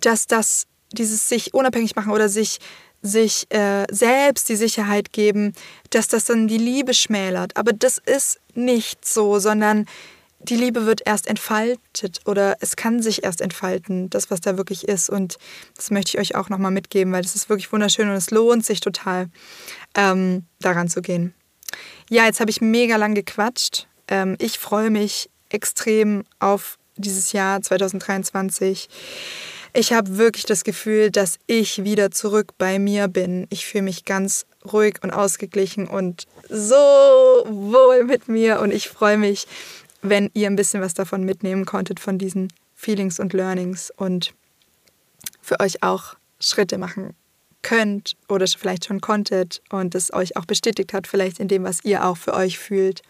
dass das dieses sich unabhängig machen oder sich sich äh, selbst die Sicherheit geben, dass das dann die Liebe schmälert. Aber das ist nicht so, sondern die Liebe wird erst entfaltet oder es kann sich erst entfalten, das, was da wirklich ist. Und das möchte ich euch auch nochmal mitgeben, weil das ist wirklich wunderschön und es lohnt sich total, ähm, daran zu gehen. Ja, jetzt habe ich mega lang gequatscht. Ähm, ich freue mich extrem auf dieses Jahr 2023. Ich habe wirklich das Gefühl, dass ich wieder zurück bei mir bin. Ich fühle mich ganz ruhig und ausgeglichen und so wohl mit mir und ich freue mich, wenn ihr ein bisschen was davon mitnehmen konntet von diesen Feelings und Learnings und für euch auch Schritte machen könnt oder vielleicht schon konntet und es euch auch bestätigt hat, vielleicht in dem, was ihr auch für euch fühlt.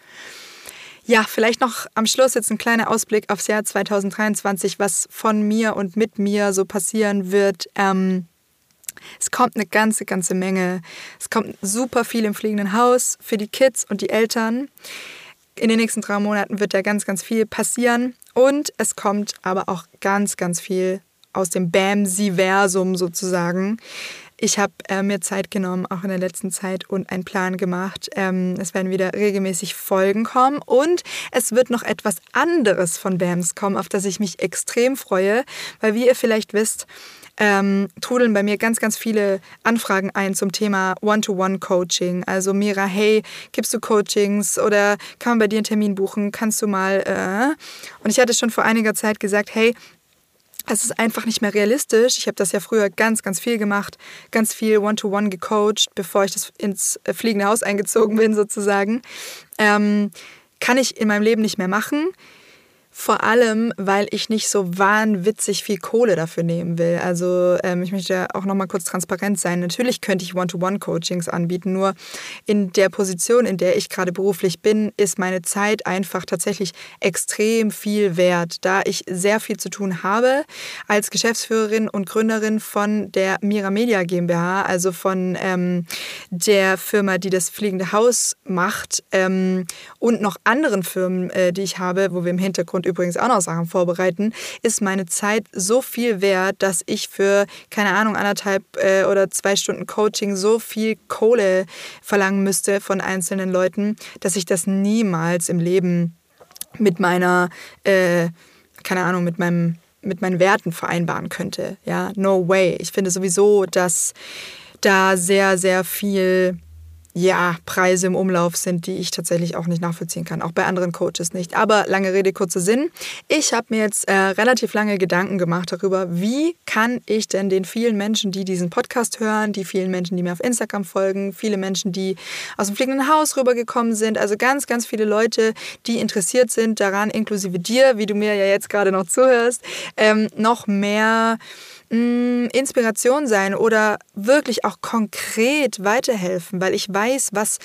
Ja, vielleicht noch am Schluss jetzt ein kleiner Ausblick aufs Jahr 2023, was von mir und mit mir so passieren wird. Ähm, es kommt eine ganze, ganze Menge. Es kommt super viel im fliegenden Haus für die Kids und die Eltern. In den nächsten drei Monaten wird da ganz, ganz viel passieren. Und es kommt aber auch ganz, ganz viel aus dem Bam-Siversum sozusagen. Ich habe äh, mir Zeit genommen, auch in der letzten Zeit, und einen Plan gemacht. Ähm, es werden wieder regelmäßig Folgen kommen und es wird noch etwas anderes von BAMS kommen, auf das ich mich extrem freue, weil wie ihr vielleicht wisst, ähm, trudeln bei mir ganz, ganz viele Anfragen ein zum Thema One-to-One-Coaching. Also Mira, hey, gibst du Coachings oder kann man bei dir einen Termin buchen? Kannst du mal... Äh? Und ich hatte schon vor einiger Zeit gesagt, hey, es ist einfach nicht mehr realistisch. Ich habe das ja früher ganz, ganz viel gemacht, ganz viel One-to-One -one gecoacht, bevor ich das ins äh, fliegende Haus eingezogen bin sozusagen. Ähm, kann ich in meinem Leben nicht mehr machen. Vor allem, weil ich nicht so wahnwitzig viel Kohle dafür nehmen will. Also ähm, ich möchte ja auch nochmal kurz transparent sein. Natürlich könnte ich One-to-One-Coachings anbieten, nur in der Position, in der ich gerade beruflich bin, ist meine Zeit einfach tatsächlich extrem viel wert, da ich sehr viel zu tun habe als Geschäftsführerin und Gründerin von der Mira Media GmbH, also von ähm, der Firma, die das fliegende Haus macht ähm, und noch anderen Firmen, äh, die ich habe, wo wir im Hintergrund übrigens auch noch Sachen vorbereiten, ist meine Zeit so viel wert, dass ich für, keine Ahnung, anderthalb äh, oder zwei Stunden Coaching so viel Kohle verlangen müsste von einzelnen Leuten, dass ich das niemals im Leben mit meiner, äh, keine Ahnung, mit meinem mit meinen Werten vereinbaren könnte. Ja, no way. Ich finde sowieso, dass da sehr, sehr viel ja, Preise im Umlauf sind, die ich tatsächlich auch nicht nachvollziehen kann, auch bei anderen Coaches nicht. Aber lange Rede, kurzer Sinn. Ich habe mir jetzt äh, relativ lange Gedanken gemacht darüber, wie kann ich denn den vielen Menschen, die diesen Podcast hören, die vielen Menschen, die mir auf Instagram folgen, viele Menschen, die aus dem fliegenden Haus rübergekommen sind, also ganz, ganz viele Leute, die interessiert sind daran, inklusive dir, wie du mir ja jetzt gerade noch zuhörst, ähm, noch mehr mh, Inspiration sein oder wirklich auch konkret weiterhelfen, weil ich weiß, was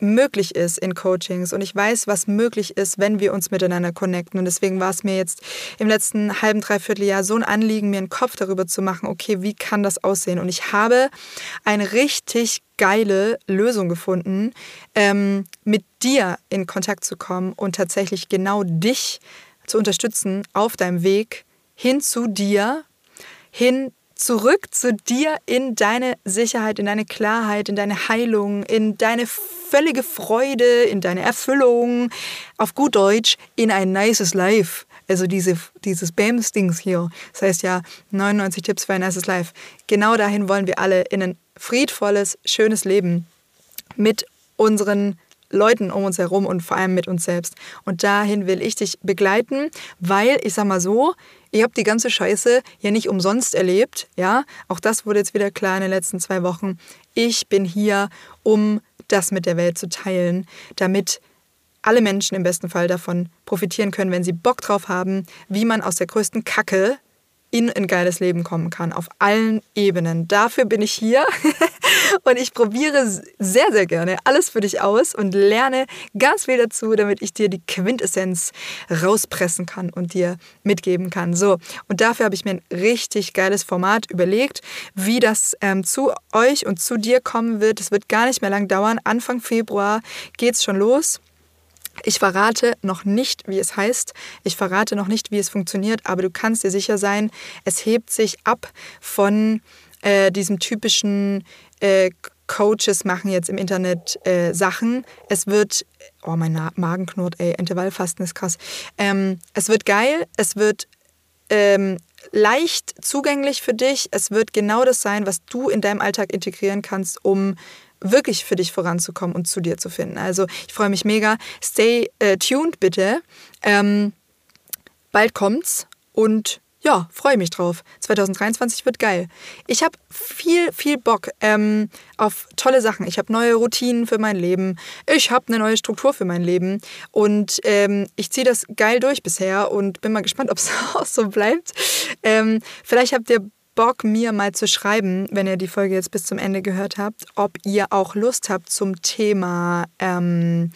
möglich ist in Coachings und ich weiß, was möglich ist, wenn wir uns miteinander connecten. Und deswegen war es mir jetzt im letzten halben, dreiviertel Jahr so ein Anliegen, mir einen Kopf darüber zu machen, okay, wie kann das aussehen? Und ich habe eine richtig geile Lösung gefunden, ähm, mit dir in Kontakt zu kommen und tatsächlich genau dich zu unterstützen auf deinem Weg hin zu dir hin zurück zu dir in deine Sicherheit, in deine Klarheit, in deine Heilung, in deine völlige Freude, in deine Erfüllung, auf gut Deutsch, in ein nices Life. Also diese, dieses BAMS-Dings hier, das heißt ja 99 Tipps für ein nices Life. Genau dahin wollen wir alle in ein friedvolles, schönes Leben mit unseren Leuten um uns herum und vor allem mit uns selbst. Und dahin will ich dich begleiten, weil ich sag mal so, ihr habt die ganze Scheiße ja nicht umsonst erlebt, ja? Auch das wurde jetzt wieder klar in den letzten zwei Wochen. Ich bin hier, um das mit der Welt zu teilen, damit alle Menschen im besten Fall davon profitieren können, wenn sie Bock drauf haben, wie man aus der größten Kacke in ein geiles Leben kommen kann, auf allen Ebenen. Dafür bin ich hier (laughs) und ich probiere sehr, sehr gerne alles für dich aus und lerne ganz viel dazu, damit ich dir die Quintessenz rauspressen kann und dir mitgeben kann. So, und dafür habe ich mir ein richtig geiles Format überlegt, wie das ähm, zu euch und zu dir kommen wird. Es wird gar nicht mehr lang dauern. Anfang Februar geht es schon los. Ich verrate noch nicht, wie es heißt. Ich verrate noch nicht, wie es funktioniert, aber du kannst dir sicher sein, es hebt sich ab von äh, diesem typischen äh, Coaches machen jetzt im Internet äh, Sachen. Es wird, oh, mein Magen knurrt, ey, Intervallfasten ist krass. Ähm, es wird geil, es wird ähm, leicht zugänglich für dich. Es wird genau das sein, was du in deinem Alltag integrieren kannst, um wirklich für dich voranzukommen und zu dir zu finden. Also ich freue mich mega. Stay äh, tuned bitte. Ähm, bald kommt's und ja, freue mich drauf. 2023 wird geil. Ich habe viel, viel Bock ähm, auf tolle Sachen. Ich habe neue Routinen für mein Leben. Ich habe eine neue Struktur für mein Leben. Und ähm, ich ziehe das geil durch bisher und bin mal gespannt, (laughs) ob es auch so bleibt. Ähm, vielleicht habt ihr Bock, mir mal zu schreiben, wenn ihr die Folge jetzt bis zum Ende gehört habt, ob ihr auch Lust habt zum Thema ähm,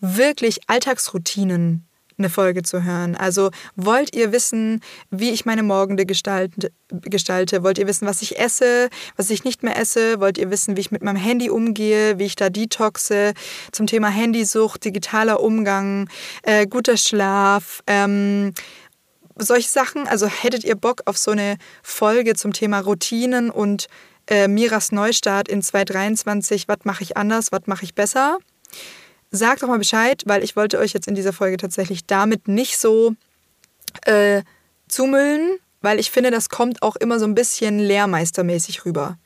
wirklich Alltagsroutinen eine Folge zu hören. Also wollt ihr wissen, wie ich meine Morgende gestalte, gestalte? Wollt ihr wissen, was ich esse, was ich nicht mehr esse? Wollt ihr wissen, wie ich mit meinem Handy umgehe, wie ich da detoxe? Zum Thema Handysucht, digitaler Umgang, äh, guter Schlaf, ähm, solche Sachen. Also hättet ihr Bock auf so eine Folge zum Thema Routinen und äh, Miras Neustart in 2023? Was mache ich anders? Was mache ich besser? Sagt doch mal Bescheid, weil ich wollte euch jetzt in dieser Folge tatsächlich damit nicht so äh, zumüllen, weil ich finde, das kommt auch immer so ein bisschen lehrmeistermäßig rüber.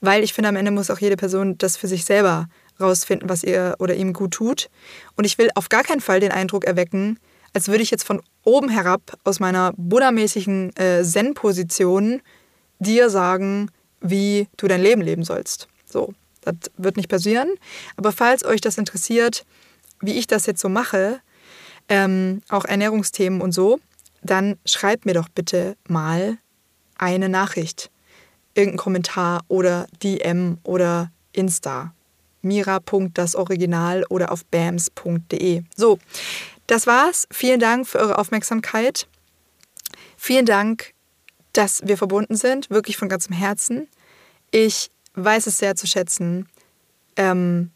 Weil ich finde, am Ende muss auch jede Person das für sich selber rausfinden, was ihr oder ihm gut tut. Und ich will auf gar keinen Fall den Eindruck erwecken, als würde ich jetzt von oben herab aus meiner buddha-mäßigen äh, Zen-Position dir sagen, wie du dein Leben leben sollst. So, das wird nicht passieren. Aber falls euch das interessiert, wie ich das jetzt so mache, ähm, auch Ernährungsthemen und so, dann schreibt mir doch bitte mal eine Nachricht, irgendeinen Kommentar oder DM oder Insta. Mira.dasoriginal oder auf bams.de. So, das war's. Vielen Dank für eure Aufmerksamkeit. Vielen Dank, dass wir verbunden sind, wirklich von ganzem Herzen. Ich weiß es sehr zu schätzen, ähm,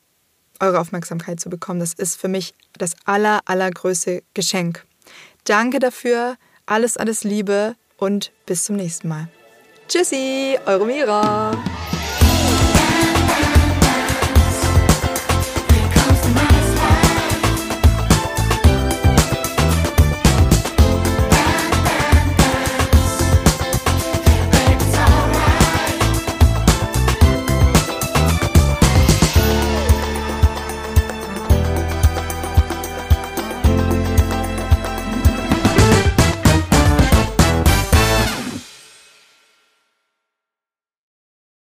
eure Aufmerksamkeit zu bekommen. Das ist für mich das aller, allergrößte Geschenk. Danke dafür, alles, alles Liebe und bis zum nächsten Mal. Tschüssi, eure Mira.